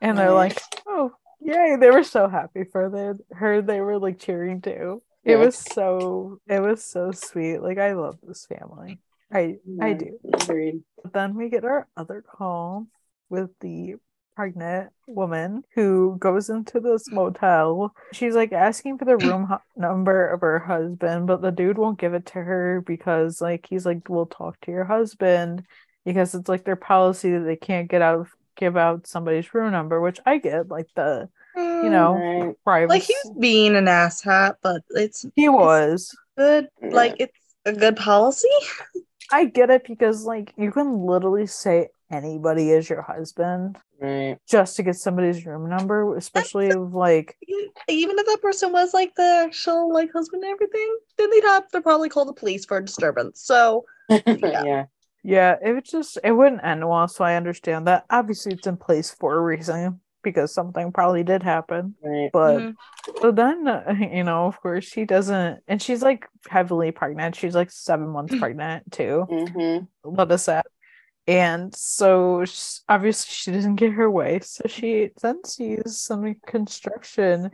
And they're like oh yay they were so happy for the, her they were like cheering too it Yeah. was so it was so sweet like i love this family i i do Agreed. but then we get our other call with the pregnant woman who goes into this motel. She's like asking for the room number of her husband, but the dude won't give it to her because like he's like, "We'll talk to your husband," because it's like their policy that they can't get out give out somebody's room number, which I get. Like the you mm, know Right. privacy. like he's being an asshat, but it's he was. good. Yeah. Like it's a good policy. I get it because like you can literally say anybody is your husband Right. just to get somebody's room number, especially if like Even if that person was like the actual like husband and everything, then they'd have to probably call the police for a disturbance. So yeah. yeah, it would just it wouldn't end well, so I understand that. Obviously it's in place for a reason because something probably did happen. Right. But Mhm. so then uh, you know, of course she doesn't and she's like heavily pregnant. She's like seven months pregnant too. Mm-hmm. let us at. And so sh- obviously she doesn't get her way. So she then sees some construction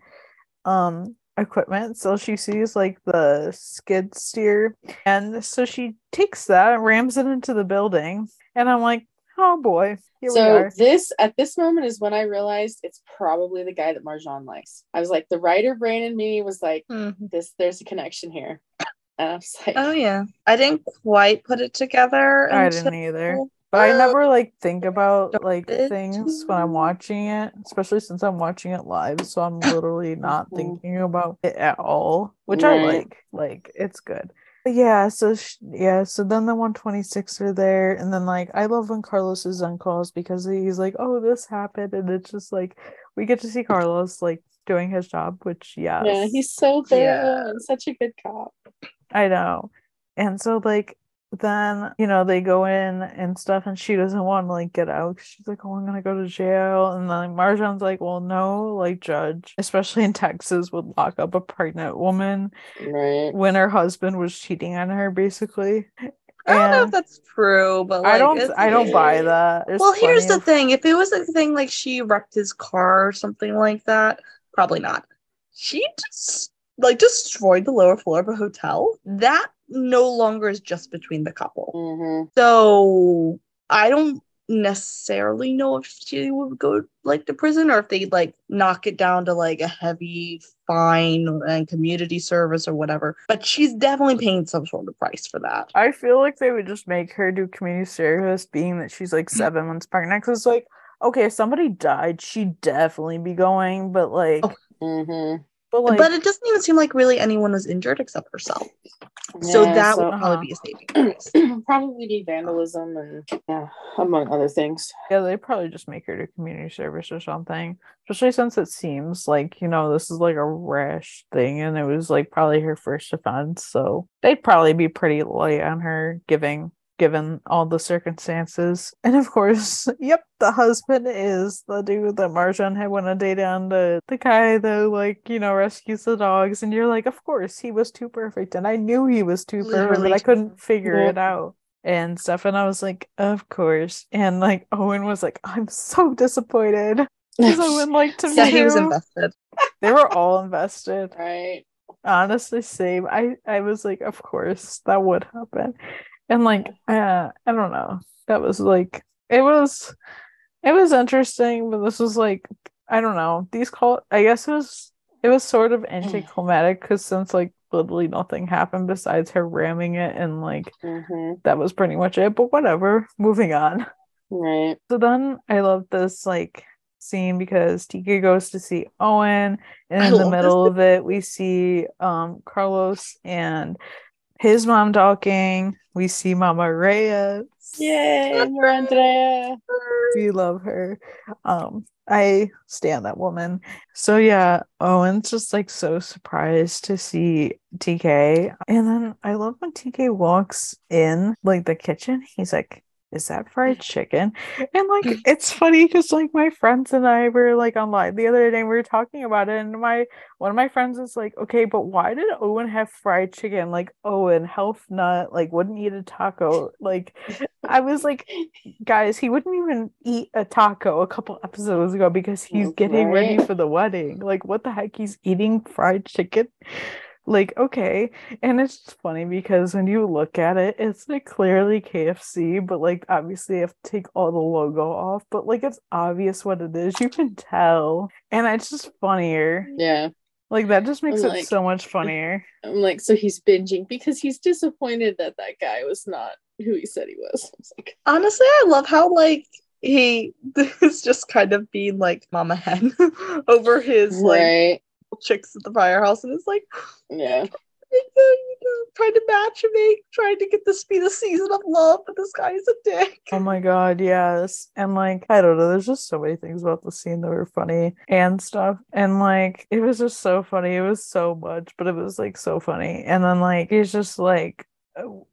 um equipment. So she sees like the skid steer. And so she takes that and rams it into the building. And I'm like, oh boy, here we so are. this at this moment is when I realized it's probably the guy that Marjan likes. I was like, the writer brain in me was like, Mhm. this there's a connection here. And I was like, Oh yeah, I didn't quite put it together. I until- didn't either. But I never like think about like things when I'm watching it, especially since I'm watching it live. So I'm literally not Mhm. thinking about it at all, which I like. Like it's good. But yeah, so sh- yeah, so then the 126 are there, and then like I love when Carlos is on calls because he's like, "Oh, this happened," and it's just like we get to see Carlos like doing his job, which yes, yeah, he's so thorough Yeah. such a good cop. I know. And so like then, you know, they go in and stuff and she doesn't want to like get out she's like, Oh, I'm gonna go to jail. And then Marjan's like, Well, no, like judge, especially in Texas, would lock up a pregnant woman Right. when her husband was cheating on her, basically. I don't know if that's true, but I don't I don't buy that. There's well, here's the of- thing: if it was a thing like she wrecked his car or something like that, probably not. She just like destroyed the lower floor of a hotel. That no longer is just between the couple. Mm-hmm. So I don't necessarily know if she would go like to prison or if they'd like knock it down to like a heavy fine and community service or whatever. But she's definitely paying some sort of price for that. I feel like they would just make her do community service, being that she's like seven months pregnant. Because like, okay, if somebody died, she'd definitely be going, but like, Oh. Mm-hmm. But like, but it doesn't even seem like really anyone was injured except herself. so that would uh-huh. probably be a saving grace. probably be vandalism and yeah, among other things. Yeah, they probably just make her do community service or something. Especially since it seems like, you know, this is like a rash thing and it was like probably her first offense. So they'd probably be pretty light on her giving given all the circumstances. And of course, yep, the husband is the dude that Marjan had went on a date on the the guy that like, you know, rescues the dogs. And you're like, of course, he was too perfect. And I knew he was too perfect, but I couldn't figure Yeah. it out and stuff. And I was like, of course. And like Owen was like, I'm so disappointed. Because Owen liked him Yeah, he was invested. They were all invested. right. Honestly, same. I, I was like, of course, that would happen. And like uh, I don't know. That was like it was it was interesting, but this was like I don't know. These call I guess it was it was sort of anticlimactic because since like literally nothing happened besides her ramming it and like hmm that was pretty much it. But whatever. Moving on. Right. So then I love this like scene because TK goes to see Owen, and I in the love this middle of it, we see um Carlos and his mom talking. We see Mama Reyes. Yay, more Andrea. We love her. Um, I stand that woman. So yeah, Owen's just like so surprised to see TK. And then I love when TK walks in like the kitchen. He's like, is that fried mm-hmm. chicken? And like mm-hmm. it's funny because like my friends and I were like online the other day, we were talking about it, and my one of my friends is like, okay, but why did Owen have fried chicken? Like Owen, health nut, like wouldn't eat a taco. Like I was like, guys, he wouldn't even eat a taco a couple episodes ago because he's getting ready for the wedding. Like, what the heck? He's eating fried chicken. Like, okay. And it's just funny because when you look at it, it's like clearly KFC, but like obviously you have to take all the logo off, but like it's obvious what it is. You can tell. And it's just funnier. Yeah. Like that just makes I'm it like- so much funnier. I'm like, so he's binging because he's disappointed that that guy was not who he said he was. I was like, Honestly, I love how like he is just kind of being like mama hen over his like right. chicks at the firehouse, and it's like, Yeah. you know, you know, trying to match make, trying to get this be the season of love, but this guy is a dick. Oh my god, yes. And like, I don't know, there's just so many things about the scene that were funny and stuff. And like, it was just so funny. It was so much, but it was like so funny. And then like, it's just like,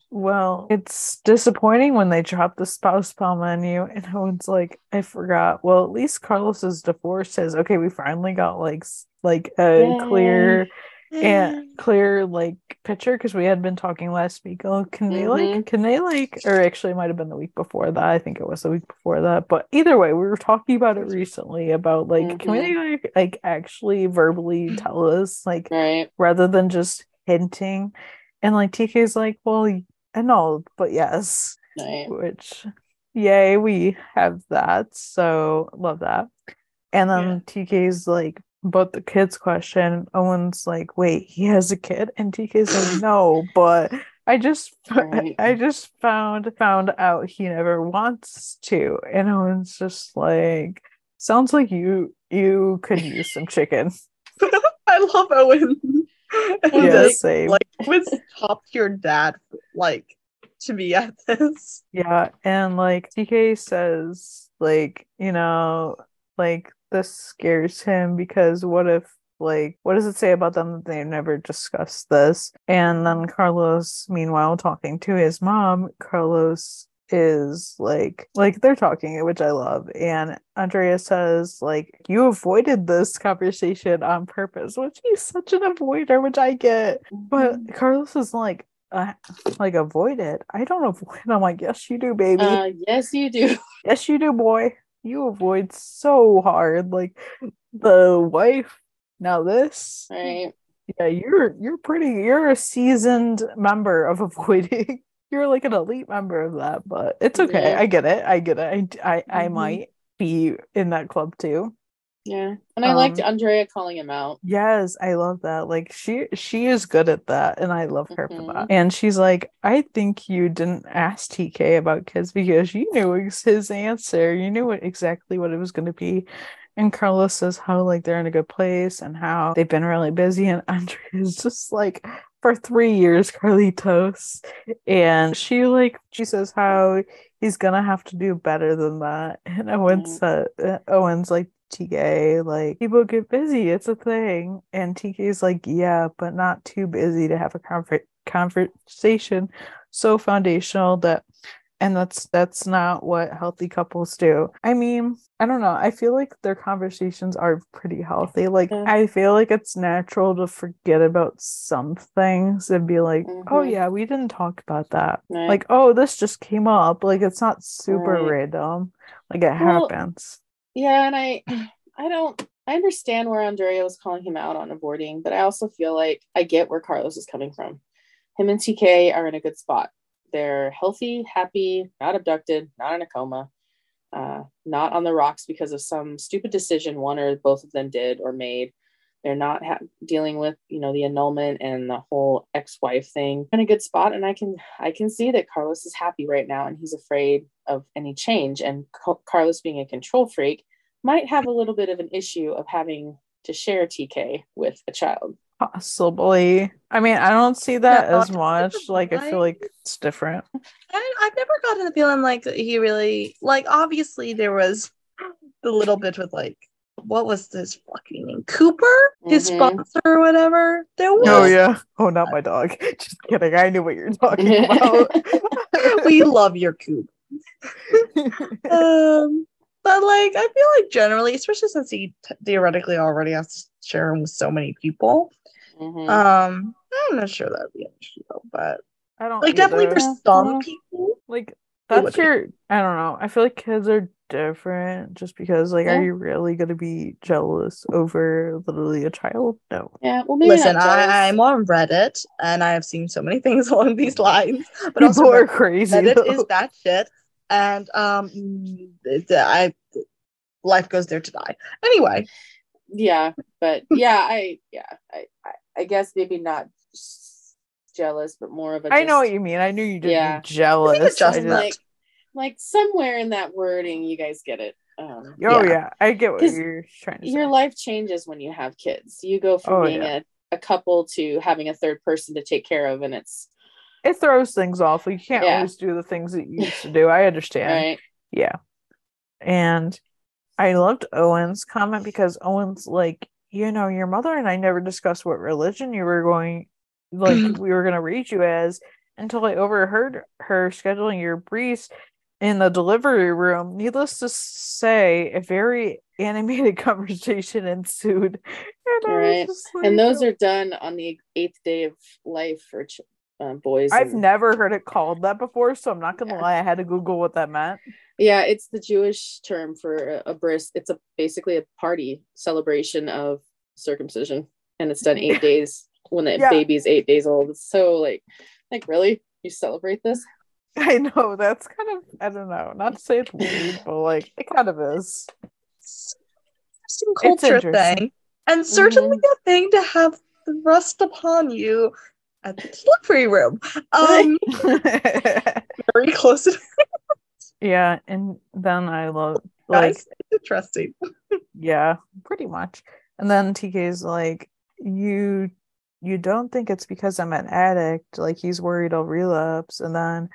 well, it's disappointing when they drop the spouse palm on you and Owen's like, I forgot. Well, at least Carlos's divorce says, okay, we finally got like like a Yay. clear and clear like picture because we had been talking last week. Oh, can they like Mhm. can they like or actually it might have been the week before that. I think it was the week before that. But either way, we were talking about it recently about like can we like, like actually verbally tell us like Right. rather than just hinting. And like TK's like, well, Know, but yes Right. which yay we have that so love that and then Yeah. TK's like about the kids question Owen's like wait he has a kid and TK's like no but I just Right. I just found found out he never wants to and Owen's just like sounds like you you could use some chicken I love Owen. Yeah like, same like was top tier dad like to be at this. Yeah, and like TK says, like, you know, like this scares him because what if, like, what does it say about them that they never discussed this? And then Carlos, meanwhile, talking to his mom, Carlos is like, like they're talking, which I love. And Andrea says, like, you avoided this conversation on purpose, which he's such an avoider, which I get. But Carlos is like, uh, like avoid it. I don't avoid. I'm like, yes, you do, baby. Uh, yes, you do. yes, you do, boy. You avoid so hard. Like the wife. Now this. Right. Yeah, you're you're pretty. You're a seasoned member of avoiding. You're like an elite member of that, but it's okay. Yeah. I get it. I get it. I I, I Mhm. might be in that club too. Yeah. And I liked Um, Andrea calling him out. Yes, I love that. Like she she is good at that and I love her for that. Mhm. And she's like, I think you didn't ask TK about kids because you knew his answer. You knew what exactly what it was going to be. And Carlos says how like they're in a good place and how they've been really busy and Andrea is just like for 3 years Carlitos and she like she says how he's gonna have to do better than that. And Owen's uh, uh, Owen's like TK, like people get busy, it's a thing. And TK's like, yeah, but not too busy to have a conver- conversation so foundational that and that's that's not what healthy couples do. I mean, I don't know. I feel like their conversations are pretty healthy. Like Yeah. I feel like it's natural to forget about some things and be like, "Oh Mhm. yeah, we didn't talk about that." Right. Like, "Oh, this just came up." Like it's not super Right. random. Like it Well, happens. Yeah, and I I don't I understand where Andrea was calling him out on avoiding, but I also feel like I get where Carlos is coming from. Him and TK are in a good spot. They're healthy, happy, not abducted, not in a coma, uh, not on the rocks because of some stupid decision one or both of them did or made. They're not ha- dealing with you know the annulment and the whole ex-wife thing in a good spot, and I can I can see that Carlos is happy right now, and he's afraid of any change. And Co- Carlos, being a control freak, might have a little bit of an issue of having to share TK with a child. Possibly. I mean, I don't see that No, as much. Like, I feel like- like it's different. I, I've never gotten the feeling like he really like. Obviously, there was the little bit with like, what was this fucking name? Cooper, his Mhm. sponsor or whatever. There was. Oh yeah. Oh, not my dog. Just kidding. I knew what you're talking about. we love your Coop. um, but like, I feel like generally, especially since he t- theoretically already has to share him with so many people. Mhm. Um, I'm not sure that'd be an issue, though, but I don't like definitely for some people. like would that's be. your I don't know. I feel like kids are different just because like Yeah. are you really gonna be jealous over literally a child? No. yeah, well, maybe Listen, not. I, I'm on Reddit and I have seen so many things along these lines, but also People are crazy. Reddit though. is that shit, and um, it- I life goes there to die. Anyway, yeah but yeah i yeah I, I i guess maybe not jealous but more of a I know what you mean. I knew you didn't Yeah. be jealous. it's just I just- like like somewhere in that wording you guys get it um oh yeah. yeah. I get what you're trying to your say. life changes when you have kids you go from Oh, being yeah. a, a couple to having a third person to take care of and it's It throws things off. Like, you can't Yeah. always do the things that you used to do. I understand. right Yeah. And I loved Owen's comment because Owen's like, you know, your mother and I never discussed what religion you were going, like, we were going to read you as until I overheard her scheduling your briefs in the delivery room. Needless to say, a very animated conversation ensued. And, Right. like, and those are done on the eighth day of life for ch- uh, boys I've and- never heard it called that before, so I'm not gonna Yeah. lie. I had to Google what that meant. Yeah, it's the Jewish term for a, a bris. It's a basically a party celebration of circumcision, and it's done eight days when the Yeah. baby's eight days old. It's so like, like really, you celebrate this? I know that's kind of I don't know, not to say it's weird, but like it kind of is. interesting culture interesting. thing, and certainly a thing to have thrust upon you at the delivery room. Um, very close. Yeah, and then I love like guys, interesting. yeah, pretty much. And then TK's like, you you don't think it's because I'm an addict, like he's worried I'll relapse. And then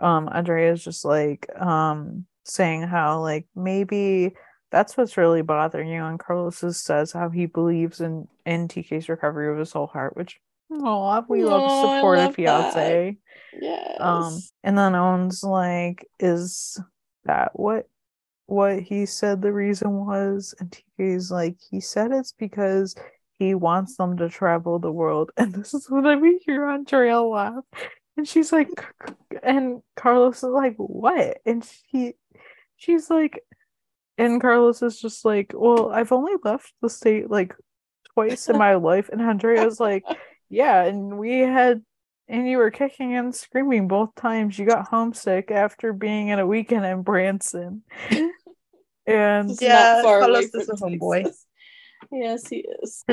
um Andrea's just like um saying how like maybe that's what's really bothering you. And Carlos says how he believes in in TK's recovery with his whole heart, which oh we love supportive love that. fiance. Yes. Um, and then Owen's like, is that what what he said the reason was? And TK's like, he said it's because he wants them to travel the world. And this is when I hear Andrea laugh. And she's like, and Carlos is like, what? And she she's like, and Carlos is just like, well, I've only left the state like twice in my life. And Andrea's like, yeah, and we had and you were kicking and screaming both times you got homesick after being in a weekend in Branson. and It's Yeah, Carlos is a homeboy. Yes, he is.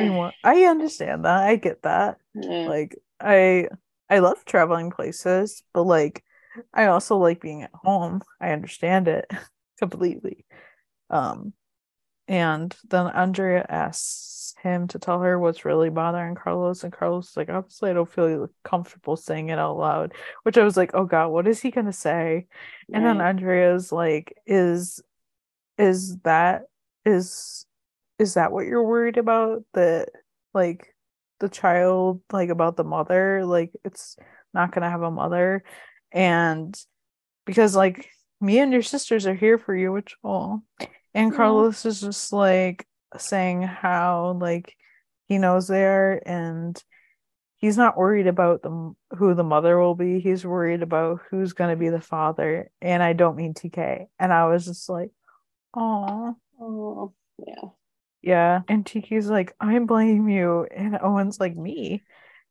I understand that. I get that. Yeah. Like I I love traveling places, but like I also like being at home. I understand it completely. Um and then Andrea asks him to tell her what's really bothering Carlos, and Carlos is like, obviously, I don't feel comfortable saying it out loud. Which I was like, oh god, what is he gonna say? And then Right. Andrea's like, is is that is is that what you're worried about? That like the child, like about the mother, like it's not gonna have a mother. And because like me and your sisters are here for you, which oh and. Carlos is just like saying how like he knows they are and he's not worried about the who the mother will be. He's worried about who's going to be the father. And I don't mean TK. And I was just like, oh, Oh, yeah. yeah. And TK's like, I blame you. And Owen's like, me.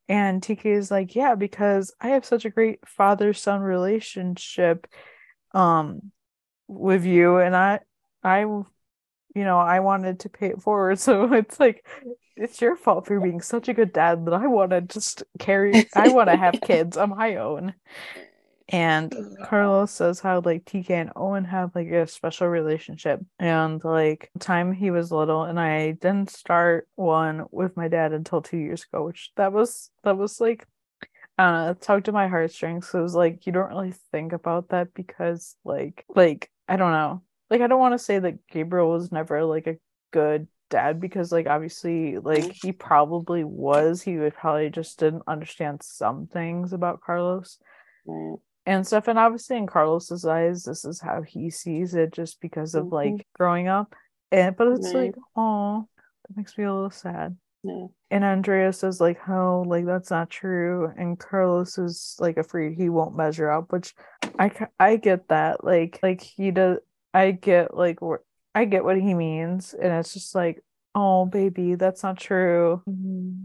And TK is like, yeah, because I have such a great father son relationship um with you and I I you know, I wanted to pay it forward. So it's like it's your fault for being such a good dad that I want to just carry I want to have kids on my own. And Carlos says how like TK and Owen have like a special relationship. And like time he was little and I didn't start one with my dad until two years ago, which that was that was like I don't know, it tugged at my heartstrings. So it was like you don't really think about that because like like I don't know. Like I don't want to say that Gabriel was never like a good dad because like obviously like he probably was. He would probably just didn't understand some things about Carlos. Right. and stuff. And obviously, in Carlos's eyes, this is how he sees it, just because of Mhm. like growing up. And but it's like, oh, that makes me a little sad. Yeah. And Andrea says like, oh, like that's not true. And Carlos is like afraid he won't measure up, which I I get that. Like like he does. I get like I get what he means, and it's just like, oh, baby, that's not true.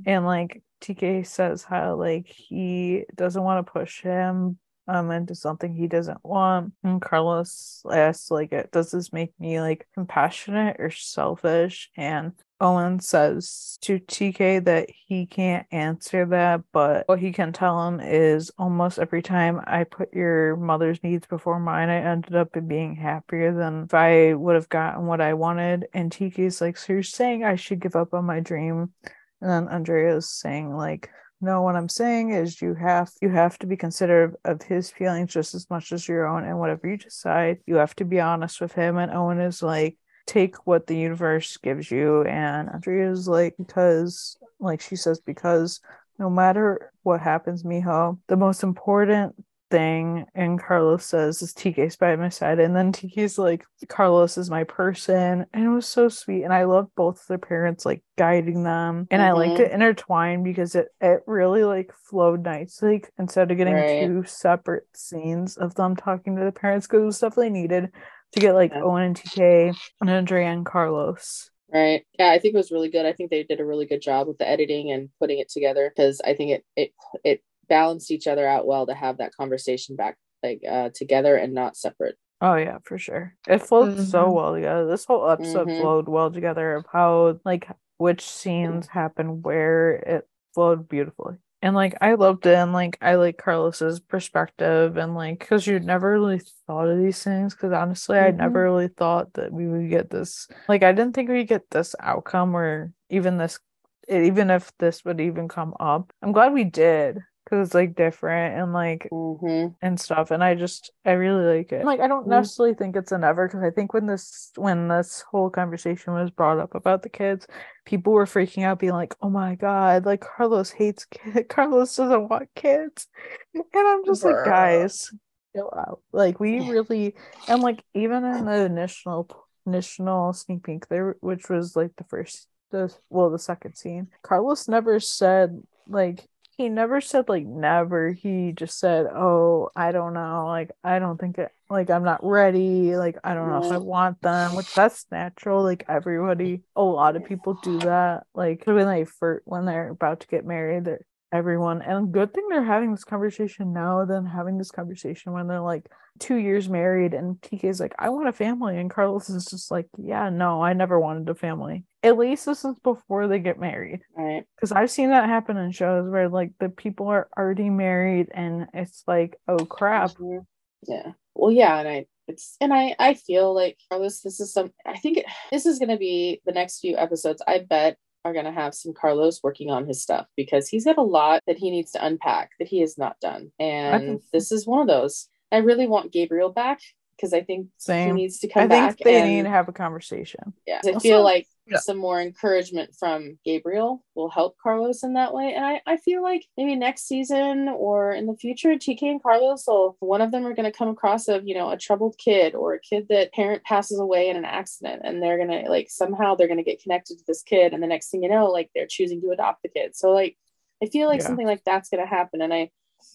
And like TK says how like he doesn't want to push him um into something he doesn't want. And Carlos asks like does this make me like compassionate or selfish? And Owen says to TK that he can't answer that, but what he can tell him is almost every time I put your mother's needs before mine, I ended up being happier than if I would have gotten what I wanted. And TK's like, So you're saying I should give up on my dream? And then Andrea's saying, like, no, what I'm saying is you have you have to be considerate of his feelings just as much as your own, and whatever you decide, you have to be honest with him. And Owen is like, take what the universe gives you, and Andrea's like, because like she says, because no matter what happens, Mijo, the most important thing and Carlos says is TK's by my side. And then TK's like Carlos is my person. And it was so sweet. And I love both their parents like guiding them. And I liked Mhm. it intertwined because it it really like flowed nicely instead of getting Right. two separate scenes of them talking to the parents because it was definitely needed to get like Yeah. Owen and TK and Andrea and Carlos Right. Yeah, I think it was really good. I think they did a really good job with the editing and putting it together because I think it it it balanced each other out well to have that conversation back like uh together and not separate. Oh yeah, for sure. It flowed so Mhm. well together. This whole episode Mhm. flowed well together of how like which scenes happen where it flowed beautifully. And like I loved it and like I like Carlos's perspective and like cuz you'd never really thought of these things cuz honestly I Mhm. never really thought that we would get this like I didn't think we'd get this outcome or even this even if this would even come up. I'm glad we did cuz it's like different and like Mm-hmm. and stuff and i just i really like it like i don't Mm. necessarily think it's an ever because i think when this when this whole conversation was brought up about the kids people were freaking out being like oh my god like carlos hates kids carlos doesn't want kids and i'm just like guys chill out like we really and like even in the initial initial sneak peek there which was like the first the well the second scene carlos never said like he never said like never he just said oh i don't know like i don't think it like i'm not ready like i don't know if i want them which that's natural like everybody a lot of people do that like when they first when they're about to get married they're everyone and good thing they're having this conversation now than having this conversation when they're like two years married and TK's like, I want a family. And Carlos is just like, Yeah, no, I never wanted a family. At least this is before they get married. Right. Because I've seen that happen in shows where like the people are already married and it's like, oh crap. Mhm. Yeah. Well, yeah, and I it's and I I feel like Carlos, this is some. I think it, this is going to be the next few episodes. I bet are going to have some Carlos working on his stuff because he's got a lot that he needs to unpack that he has not done, and can- this is one of those. I really want Gabriel back because I think Same. he needs to come back. I think they and, need to have a conversation. yeah, I Also- feel like yeah. some more encouragement from Gabriel will help Carlos in that way. And I, I feel like maybe next season or in the future, TK and Carlos will one of them are gonna come across of, you know, a troubled kid or a kid that parent passes away in an accident and they're gonna like somehow they're gonna get connected to this kid and the next thing you know, like they're choosing to adopt the kid. So like I feel like Yeah. something like that's gonna happen. And I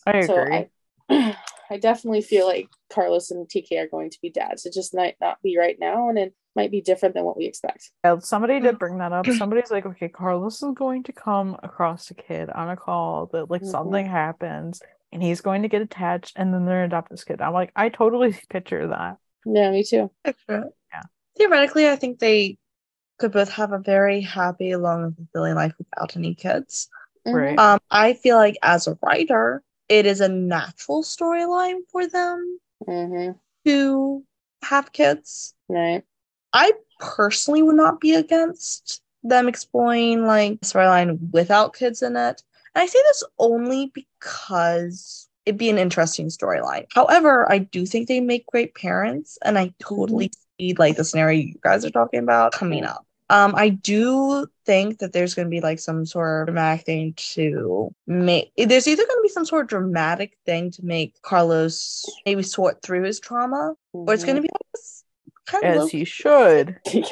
I so agree. I I definitely feel like Carlos and TK are going to be dads. It just might not be right now. And it might be different than what we expect. Yeah, somebody did bring that up. Somebody's like, okay, Carlos is going to come across a kid on a call that like Mhm. something happens and he's going to get attached and then they're gonna adopt this kid. I'm like, I totally picture that. Yeah, me too. Picture. Yeah. Theoretically, I think they could both have a very happy, long, and fulfilling life without any kids. Right. Um, I feel like as a writer, it is a natural storyline for them Mm-hmm. to have kids. Right. I personally would not be against them exploring like a storyline without kids in it. And I say this only because it'd be an interesting storyline. However, I do think they make great parents, and I totally see like the scenario you guys are talking about coming up. Um, I do think that there's going to be like some sort of dramatic thing to make. There's either going to be some sort of dramatic thing to make Carlos maybe sort through his trauma, or it's going to be like this kind of As low he should. be. yeah.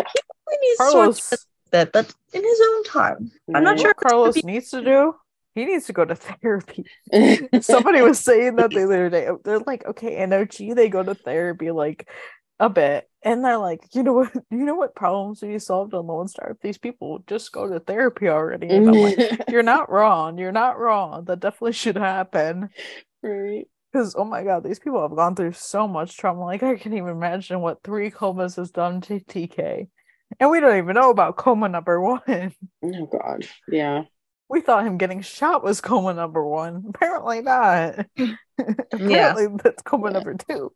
he needs to sort Carlos through but in his own time. I'm not Right. sure what if it's gonna Carlos be- needs to do. He needs to go to therapy. Somebody was saying that the other day. They're like, okay, in OG, they go to therapy like a bit. And they're like, you know what, you know what problems we solved on Lone Star? If these people just go to therapy already. And I'm like, mm-hmm. you're not wrong. You're not wrong. That definitely should happen. right. Because oh my god, these people have gone through so much trauma. Like I can't even imagine what three comas has done to TK. And we don't even know about coma number one. Oh God. Yeah. We thought him getting shot was coma number one. Apparently not. Apparently that's coma Yeah. number two.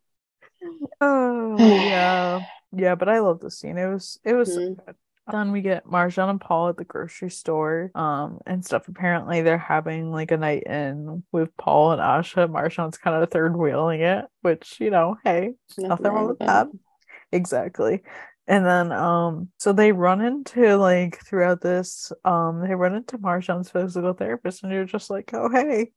Oh yeah. Yeah, but I love the scene. It was it was so Mhm. good. Then we get Marjan and Paul at the grocery store, um, and stuff. Apparently they're having like a night in with Paul and Asha. Marjan's kind of third wheeling it, which, you know, hey, nothing wrong with that. Exactly. And then um so they run into like throughout this um they run into Marjan's physical therapist and you're just like, oh hey.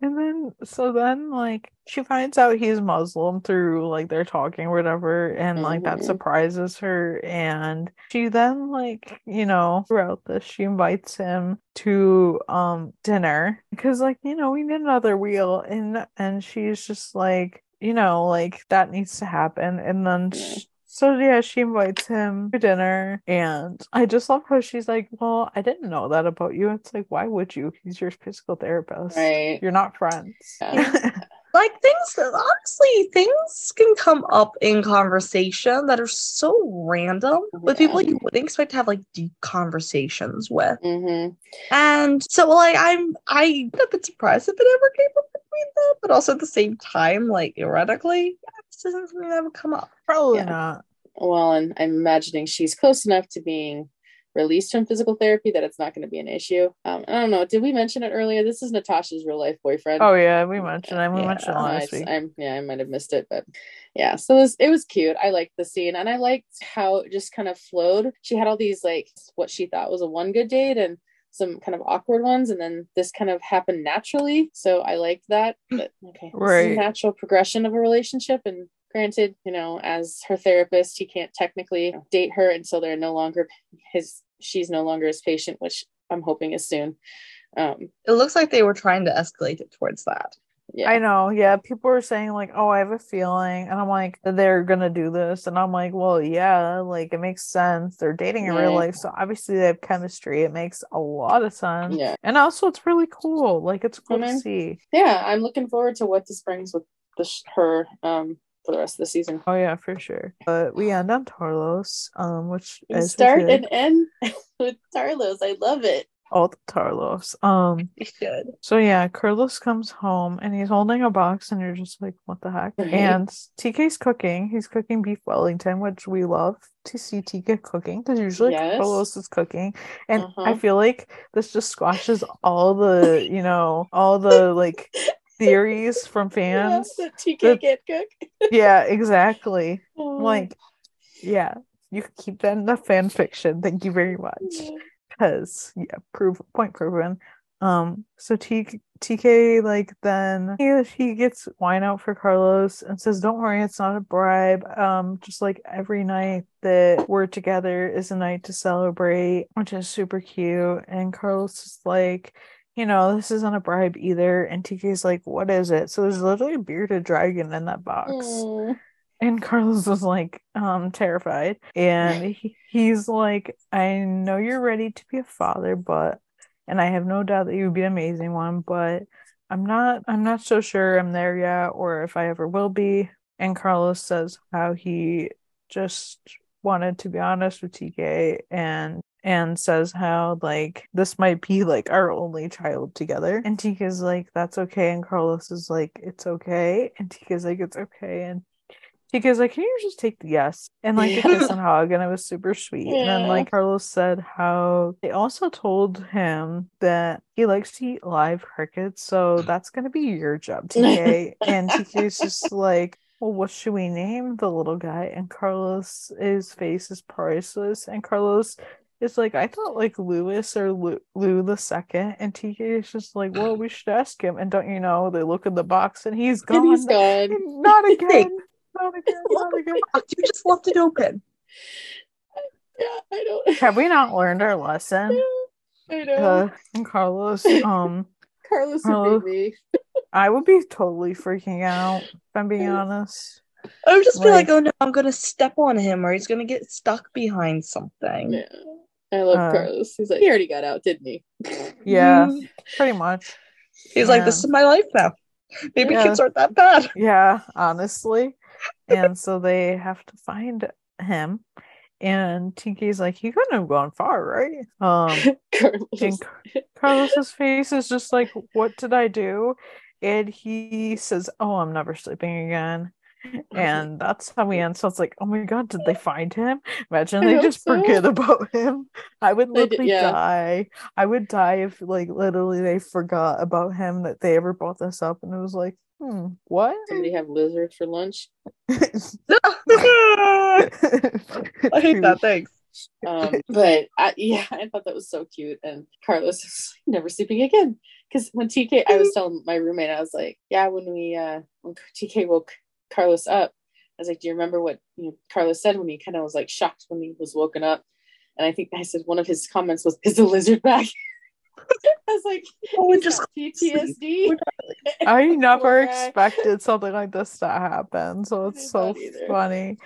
And then so then like she finds out he's Muslim through like they're talking or whatever and like that Mhm. surprises her and she then like, you know, throughout this she invites him to um dinner because like, you know, we need another wheel and and she's just like you know, like that needs to happen. And then, Yeah. Sh- so yeah, she invites him to dinner. And I just love how she's like, Well, I didn't know that about you. It's like, why would you? He's your physical therapist. Right. You're not friends. Yeah. like things honestly things can come up in conversation that are so random with people you wouldn't expect to have like deep conversations with Mm-hmm. and so like i'm i'm a bit surprised if it ever came up between them but also at the same time like theoretically this isn't something that would come up Probably Yeah. not. Well, and I'm imagining she's close enough to being released from physical therapy that it's not going to be an issue. Um, I don't know. Did we mention it earlier? This is Natacha's real life boyfriend. Oh yeah, we mentioned it. We Yeah, mentioned it Uh, last week. I'm yeah, I might have missed it, but yeah. So it was it was cute. I liked the scene, and I liked how it just kind of flowed. She had all these like what she thought was a one good date and some kind of awkward ones, and then this kind of happened naturally. So I liked that. But okay, Right. natural progression of a relationship, and granted, you know, as her therapist, he can't technically date her until they're no longer his. She's no longer his patient, which I'm hoping is soon. Um, it looks like they were trying to escalate it towards that yeah. I know, yeah. People were saying like, "Oh, I have a feeling," and I'm like, "They're gonna do this," and I'm like, "Well, yeah, like it makes sense. They're dating in real Right. life, so obviously they have chemistry. It makes a lot of sense, Yeah. and also it's really cool. Like it's cool to Mhm. see. yeah, I'm looking forward to what this brings with the sh- her um for the rest of the season. Oh yeah, for sure. But we end on Tarlos, um, which We start and end with Tarlos. I love it. all the Tarlos. Um, you should so yeah, Carlos comes home and he's holding a box, and you're just like, what the heck? Right. And TK's cooking. He's cooking beef Wellington, which we love to see TK cooking because usually Yes. Carlos is cooking, and I Uh-huh. feel like this just squashes all the, you know, all the like theories from fans. Yeah, that TK The- cook. Yeah, exactly. Oh. Like, yeah, you can keep that in the fan fiction. Thank you very much. Because yeah, prove point proven. Um, so T- TK like then he, he gets wine out for Carlos and says, "Don't worry, it's not a bribe. Um, just like every night that we're together is a night to celebrate, which is super cute." And Carlos is like, "You know, this isn't a bribe either." And TK's like, "What is it?" So there's literally a bearded dragon in that box. Mm. and Carlos was like um terrified and he, he's like I know you're ready to be a father but and I have no doubt that you would be an amazing one but I'm not I'm not so sure I'm there yet or if I ever will be and Carlos says how he just wanted to be honest with TK and and says how like this might be like our only child together and TK's like that's okay and Carlos is like it's okay and TK's like it's okay and TK's like can you just take the yes and like a kiss and hug and it was super sweet and then like Carlos said how they also told him that he likes to eat live crickets so that's gonna be your job TK and TK's just like well, what should we name the little guy? And Carlos's face is priceless. And Carlos is like, I thought like Lewis or Lou, Lou the second. And TK is just like, well, we should ask him. And don't you know, they look in the box and he's gone. And he's gone. Not again. Not again. Not again. You just left it open. Yeah, I don't. Have we not learned our lesson? I know. Uh, and Carlos, um, Carlos be me. I would be totally freaking out, if I'm being honest. I would just be like, Like- oh no, I'm gonna step on him or he's gonna get stuck behind something. Yeah. I love Uh, Carlos. He's like, he already got out, didn't he? Yeah, pretty much. He's like, this is my life now. Maybe Yeah. kids aren't that bad. Yeah, honestly. And so they have to find him. And TK's like, he couldn't have gone far, right? Um, Carlos. and Car- Carlos's face is just like, what did I do? And he says, Oh, I'm never sleeping again. And that's how we end. So it's like, oh my god, did they find him? Imagine I they just so. forget about him. I would did- literally yeah. die. I would die if like literally they forgot about him that they ever brought this up and it was like, hmm, what? Somebody have lizards for lunch. I hate that. Thanks. Um, but I, yeah, I thought that was so cute. And Carlos was never sleeping again. Because when TK, I was telling my roommate, I was like, yeah, when we, uh, when TK woke Carlos up, I was like, do you remember what you know, Carlos said when he kind of was like shocked when he was woken up? And I think I said one of his comments was, is the lizard back? I was like, Oh, "He's just PTSD. I never expected something like this to happen. So it's so either. funny.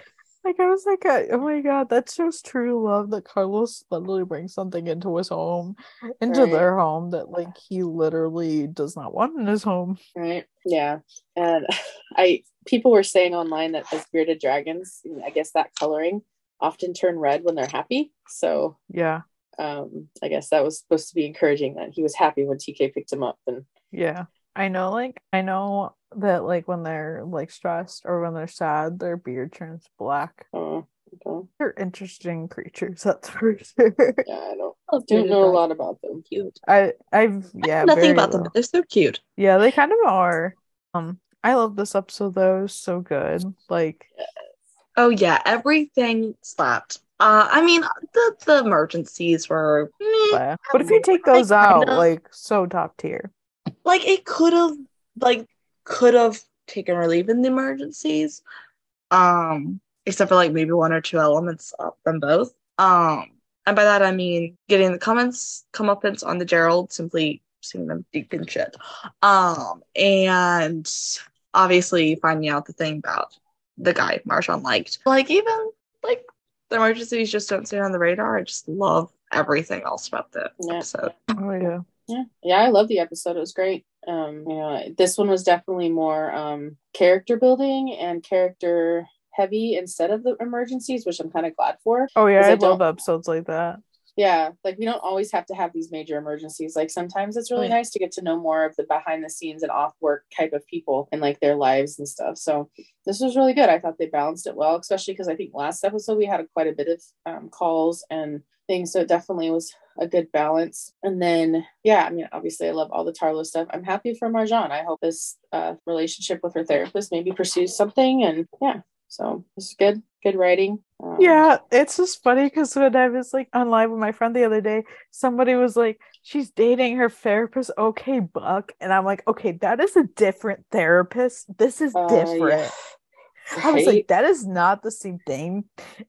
Like I was like, oh my god, that shows true love that Carlos literally brings something into his home, into Right. their home that like he literally does not want in his home. right yeah and i people were saying online that as bearded dragons i guess that coloring often turn red when they're happy so Yeah, um i guess that was supposed to be encouraging that he was happy when tk picked him up and yeah. I know, like I know that like when they're like stressed or when they're sad, their beard turns black. uh, okay. They're interesting creatures, that's for sure. yeah i don't Love don't know a lot about them Cute. I I've yeah, Nothing very about them, but they're so cute. Yeah, they kind of are. Um, I love this episode though. So good. Like, Oh yeah, everything slapped. Uh, I mean, the the emergencies were meh. uh, but if you take those out, kinda- like so top tier. Like it could have like could have taken or leave in the emergencies um except for like maybe one or two elements of them both. Um and by that i mean getting the comments comeuppance on the gerald simply seeing them deep in shit. Um and obviously finding out the thing about the guy Marjan liked. Like even like the emergencies just don't stay on the radar. I just love everything else about the Yeah. episode. Oh yeah. Yeah. Yeah i love the episode. It was great. Um you know this one was definitely more um character building and character heavy instead of the emergencies which i'm kind of glad for Oh yeah, I, I love episodes like that. Yeah like we don't always have to have these major emergencies. Like sometimes it's really Mm. nice to get to know more of the behind the scenes and off work type of people and like their lives and stuff. So this was really good. I thought they balanced it well especially because i think last episode we had a, quite a bit of um, calls and things so it definitely was a good balance. And then yeah i mean obviously i love all the Tarlos stuff. I'm happy for marjan. I hope this uh, relationship with her therapist maybe pursues something and yeah so this is good good writing um, Yeah, it's just funny because when I was like on live with my friend the other day, somebody was like, "She's dating her therapist." Okay, Buck, and I'm like, "Okay, that is a different therapist. This is uh, different." yeah. I was like, "That is not the same thing."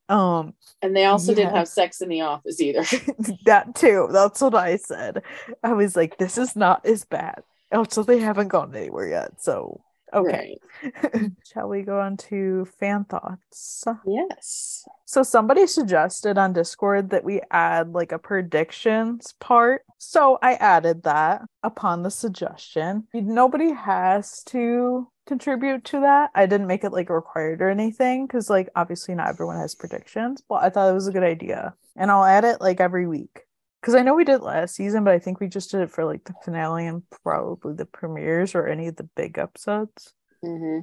Um, and they also didn't have sex in the office either that too. That's what I said. I was like, this is not as bad. Also, they haven't gone anywhere yet, so Okay. Right. Shall we go on to fan thoughts? Yes. So somebody suggested on Discord that we add like a predictions part. So I added that upon the suggestion. Nobody has to contribute to that. I didn't make it like required or anything because like obviously not everyone has predictions, but I thought it was a good idea. And I'll add it like every week. Because I know we did last season, but I think we just did it for like the finale and probably the premieres or any of the big episodes. hmm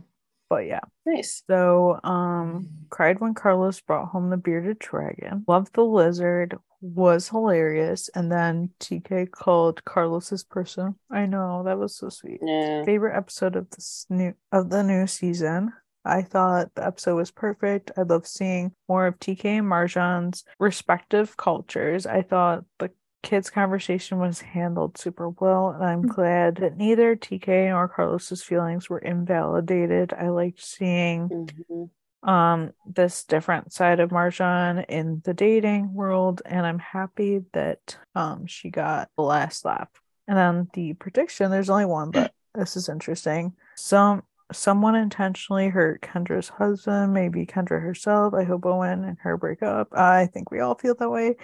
But yeah. Nice. So, um, cried when Carlos brought home the bearded dragon. Loved the lizard. Was hilarious. And then TK called Carlos's person. I know that was so sweet. Yeah. Favorite episode of this new of the new season. I thought the episode was perfect. I love seeing more of TK and Marjan's respective cultures. I thought the kids' conversation was handled super well, and I'm glad that neither TK nor Carlos's feelings were invalidated. I liked seeing hmm um this different side of Marjan in the dating world and I'm happy that um she got the last lap. And then the prediction, there's only one, but this is interesting. Some someone intentionally hurt Kendra's husband, maybe Kendra herself. I hope Owen and her break up. I think we all feel that way.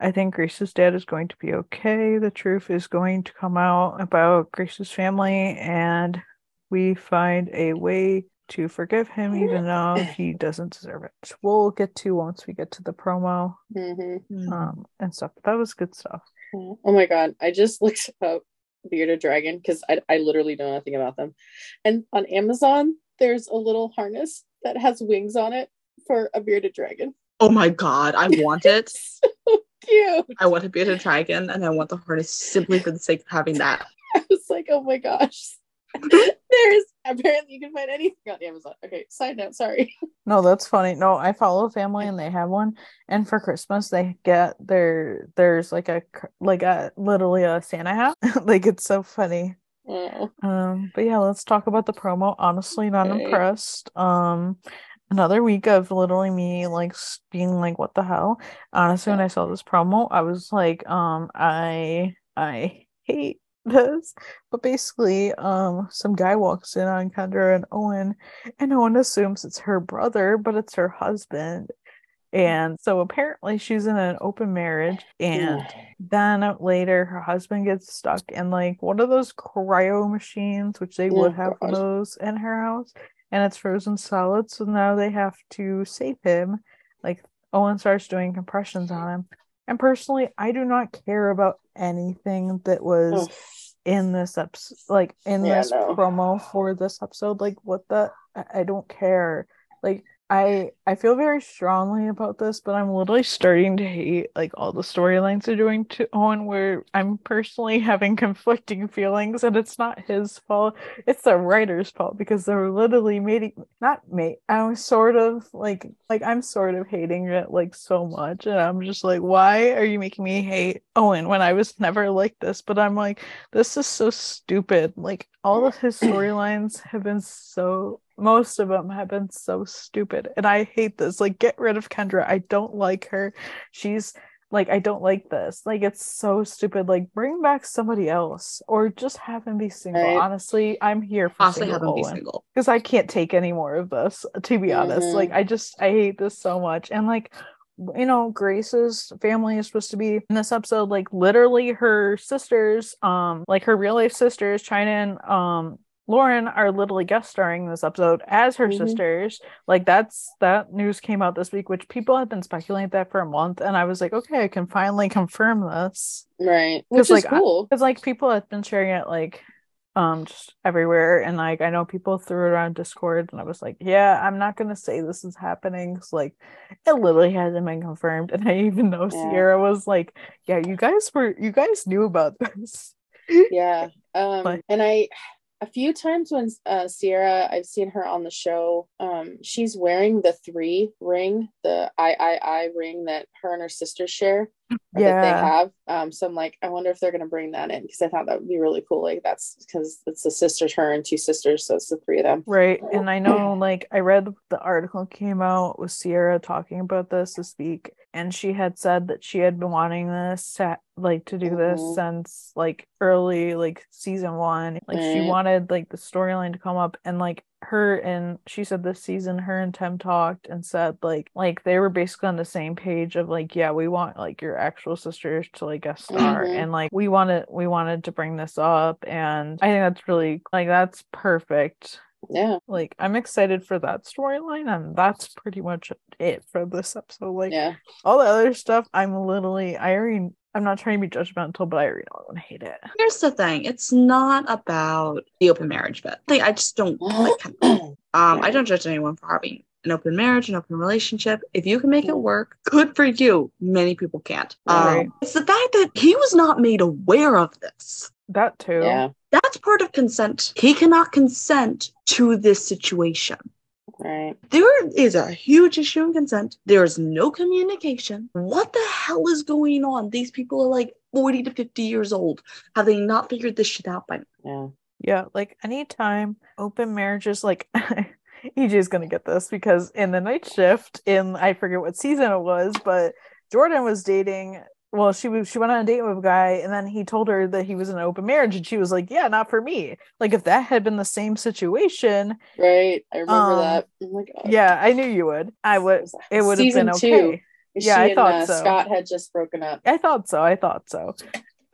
I think Grace's dad is going to be okay. The truth is going to come out about Grace's family and we find a way to forgive him even though he doesn't deserve it. We'll get to once we get to the promo hmm um and stuff. But That was good stuff. Oh my god, I just looked up bearded dragon because I, I literally know nothing about them. And on Amazon, there's a little harness that has wings on it for a bearded dragon. Oh my god, I want it. so Cute. I want a dragon and I want the harness simply for the sake of having that. I was like, oh my gosh. There's apparently you can find anything on Amazon. Okay, side note, sorry. No, that's funny. No, I follow a family and they have one, and for Christmas they get their there's like a like a literally a Santa hat. like it's so funny. Oh, Um, but yeah, let's talk about the promo. Honestly, not Okay. impressed. Um, another week of literally me like being like, what the hell? Honestly, when I saw this promo, I was like, um, I I hate this. But basically, um, some guy walks in on Kendra and Owen, and Owen assumes it's her brother, but it's her husband. And so apparently she's in an open marriage and then later her husband gets stuck in like one of those cryo machines, which they would Oh, have God. those in her house, and it's frozen solid. So now they have to save him. Like Owen starts doing compressions on him. And personally, I do not care about anything that was oh, in this episode, like in Yeah, this no. promo for this episode. Like, what the? I, I don't care. Like, I I feel very strongly about this, but I'm literally starting to hate like all the storylines they're doing to Owen, where I'm personally having conflicting feelings, and it's not his fault. It's the writer's fault because they're literally making not mate. I'm sort of like like I'm sort of hating it like so much, and I'm just like, why are you making me hate Owen when I was never like this? But I'm like, this is so stupid. Like all of his storylines have been so most of them have been so stupid and I hate this. Like get rid of Kendra. I don't like her. She's like I don't like this. Like it's so stupid. Like bring back somebody else or just have him be single. Right. Honestly, I'm here for Honestly, single have him be single. because I can't take any more of this, to be honest. Mhm. Like, I just, I hate this so much. And, like, you know, Grace's family is supposed to be in this episode, like, literally her sisters, um, like her real life sisters, China and, um, Lauryn are literally guest starring this episode as her Mhm. sisters. Like that's that news came out this week, which people have been speculating that for a month, and I was like, okay, I can finally confirm this right. Which is like, cool. because like people have been sharing it like um just everywhere and like i know people threw it around discord and i was like yeah i'm not gonna say this is happening, happening 'cause, like it literally hasn't been confirmed and i even know Yeah. sierra was like yeah you guys were you guys knew about this yeah um But- and i a few times when uh sierra i've seen her on the show um she's wearing the three ring the i i i ring that her and her sister share that they have. Um, so I'm like, I wonder if they're gonna bring that in because I thought that would be really cool. Like that's because it's a sister's her and two sisters, so it's the three of them. Right. And I know, like, I read the article came out with Sierra talking about this this week, and she had said that she had been wanting this, to, like, to do this Mhm. since, like, early, like, season one. Like, she wanted, like, the storyline to come up, and, like, her and she said this season, her and Tim talked and said, like, like, they were basically on the same page of, like, yeah, we want, like, your actual sisters to, like, guest star, Mhm. and, like, we wanted, we wanted to bring this up, and I think that's really, like, that's perfect Yeah, like I'm excited for that storyline and that's pretty much it for this episode. Like yeah, all the other stuff, I'm literally I already I'm not trying to be judgmental, but I already know I'm gonna hate it. Here's the thing: it's not about the open marriage bit. Like, I just don't like. Um, I don't judge anyone for having an open marriage, an open relationship. If you can make it work, good for you. Many people can't. Right. Um, it's the fact that he was not made aware of this. That too. yeah, That's part of consent. He cannot consent to this situation. Right. There is a huge issue in consent. There is no communication. What the hell is going on? These people are like 40 to 50 years old. Have they not figured this shit out by now? Yeah, Yeah, like anytime open marriages like EJ's gonna get this because in the night shift in I forget what season it was, but Jordan was dating well, she was she went on a date with a guy and then he told her that he was in an open marriage and she was like, Yeah, not for me. Like if that had been the same situation, right. I remember Um, that. Oh, yeah, I knew you would. I would it would have been two. okay. She yeah, I and, thought uh, so. Scott had just broken up. I thought so. I thought so.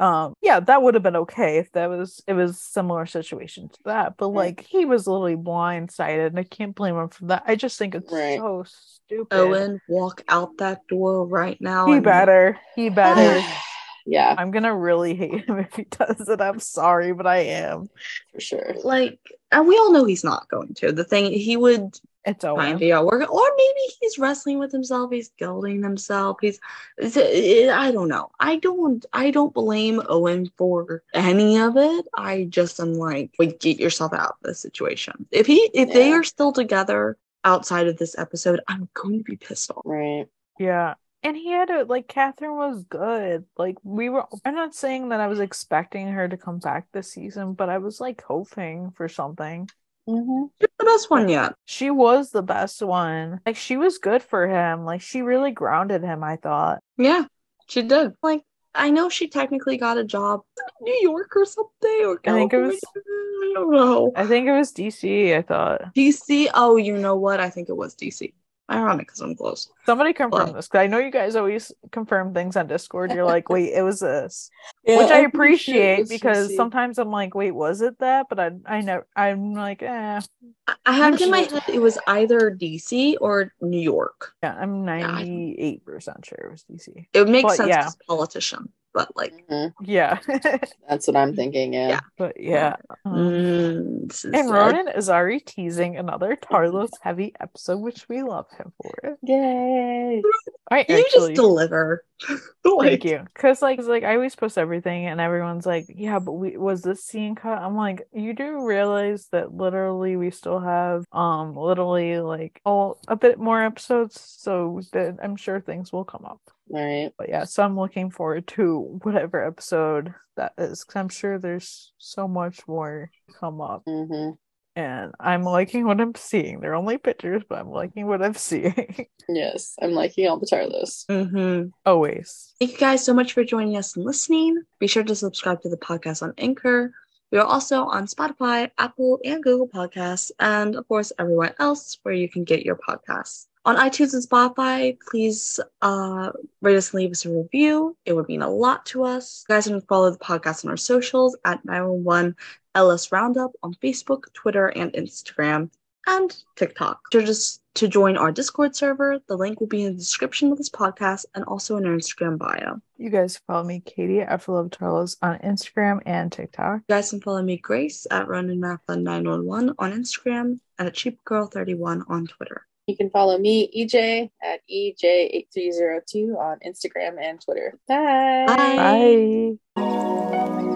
Um, yeah, that would have been okay if that was it was similar situation to that. But like he was literally blindsided, and I can't blame him for that. I just think it's Right. so stupid. Owen, walk out that door right now. he and- better. He better. yeah, I'm gonna really hate him if he does it. I'm sorry, but I am. for sure. Like, and we all know he's not going to. The thing he would It's try and Owen. figure out work, or maybe he's wrestling with himself. He's guilting himself. He's, it's- it- I don't know. I don't. I don't blame Owen for any of it. I just am like, like get yourself out of this situation. If he, if they are still together outside of this episode, I'm going to be pissed off. Right. Yeah. And he had a like Catherine was good. Like we were I'm not saying that I was expecting her to come back this season, but I was like hoping for something. Hmm You're the best one yet. She was the best one. Like she was good for him. Like she really grounded him, I thought. Yeah, she did. Like, I know she technically got a job in New York or something, or I think it was- I don't know. I think it was DC, I thought. DC. Oh, you know what? I think it was DC. Ironic because I'm close. Somebody confirm What? this because I know you guys always confirm things on Discord. You're like, wait, it was this. Yeah, Which I I'm pretty sure it appreciate because DC. sometimes I'm like, wait, was it that? But I I never I'm like, eh. I, I have I'm it in my head. It was either DC or New York. Yeah, I'm 98 percent sure it was DC. It would make But sense yeah. as politician, but like, Mhm. Yeah. That's what I'm thinking. Yeah. Yeah. but yeah. um, mm, And uh, Ronen is already teasing another Tarlos heavy episode, which we love him for it. Yay. I You actually just deliver. thank you. Cause like, 'cause, like I always post everything and everyone's like, Yeah, but we was this scene cut? I'm like, you do realize that literally we still have um literally like oh a bit more episodes, so that I'm sure things will come up. Right. But yeah, so I'm looking forward to whatever episode that is, because I'm sure there's so much more come up. hmm and I'm liking what I'm seeing. They're only pictures, but I'm liking what I'm seeing. Yes. I'm liking all the Tarlos. mhm. Always. Thank you guys so much for joining us and listening. Be sure to subscribe to the podcast on Anchor. We are also on Spotify, Apple, and Google Podcasts, and of course, everywhere else where you can get your podcasts. On iTunes and Spotify, please uh, rate us and leave us a review. It would mean a lot to us. You guys can follow the podcast on our socials at 911 LS Roundup on Facebook, Twitter, and Instagram, and TikTok. So just to join our Discord server, the link will be in the description of this podcast and also in our Instagram bio. You guys follow me, Katie at Full of Tarlos on Instagram and TikTok. You guys can follow me, Grace, at RonanMatha911 on Instagram and at SheepGirl31 on Twitter. You can follow me, EJ, at E EJ8302 on Instagram and Twitter. Bye. Bye. Bye.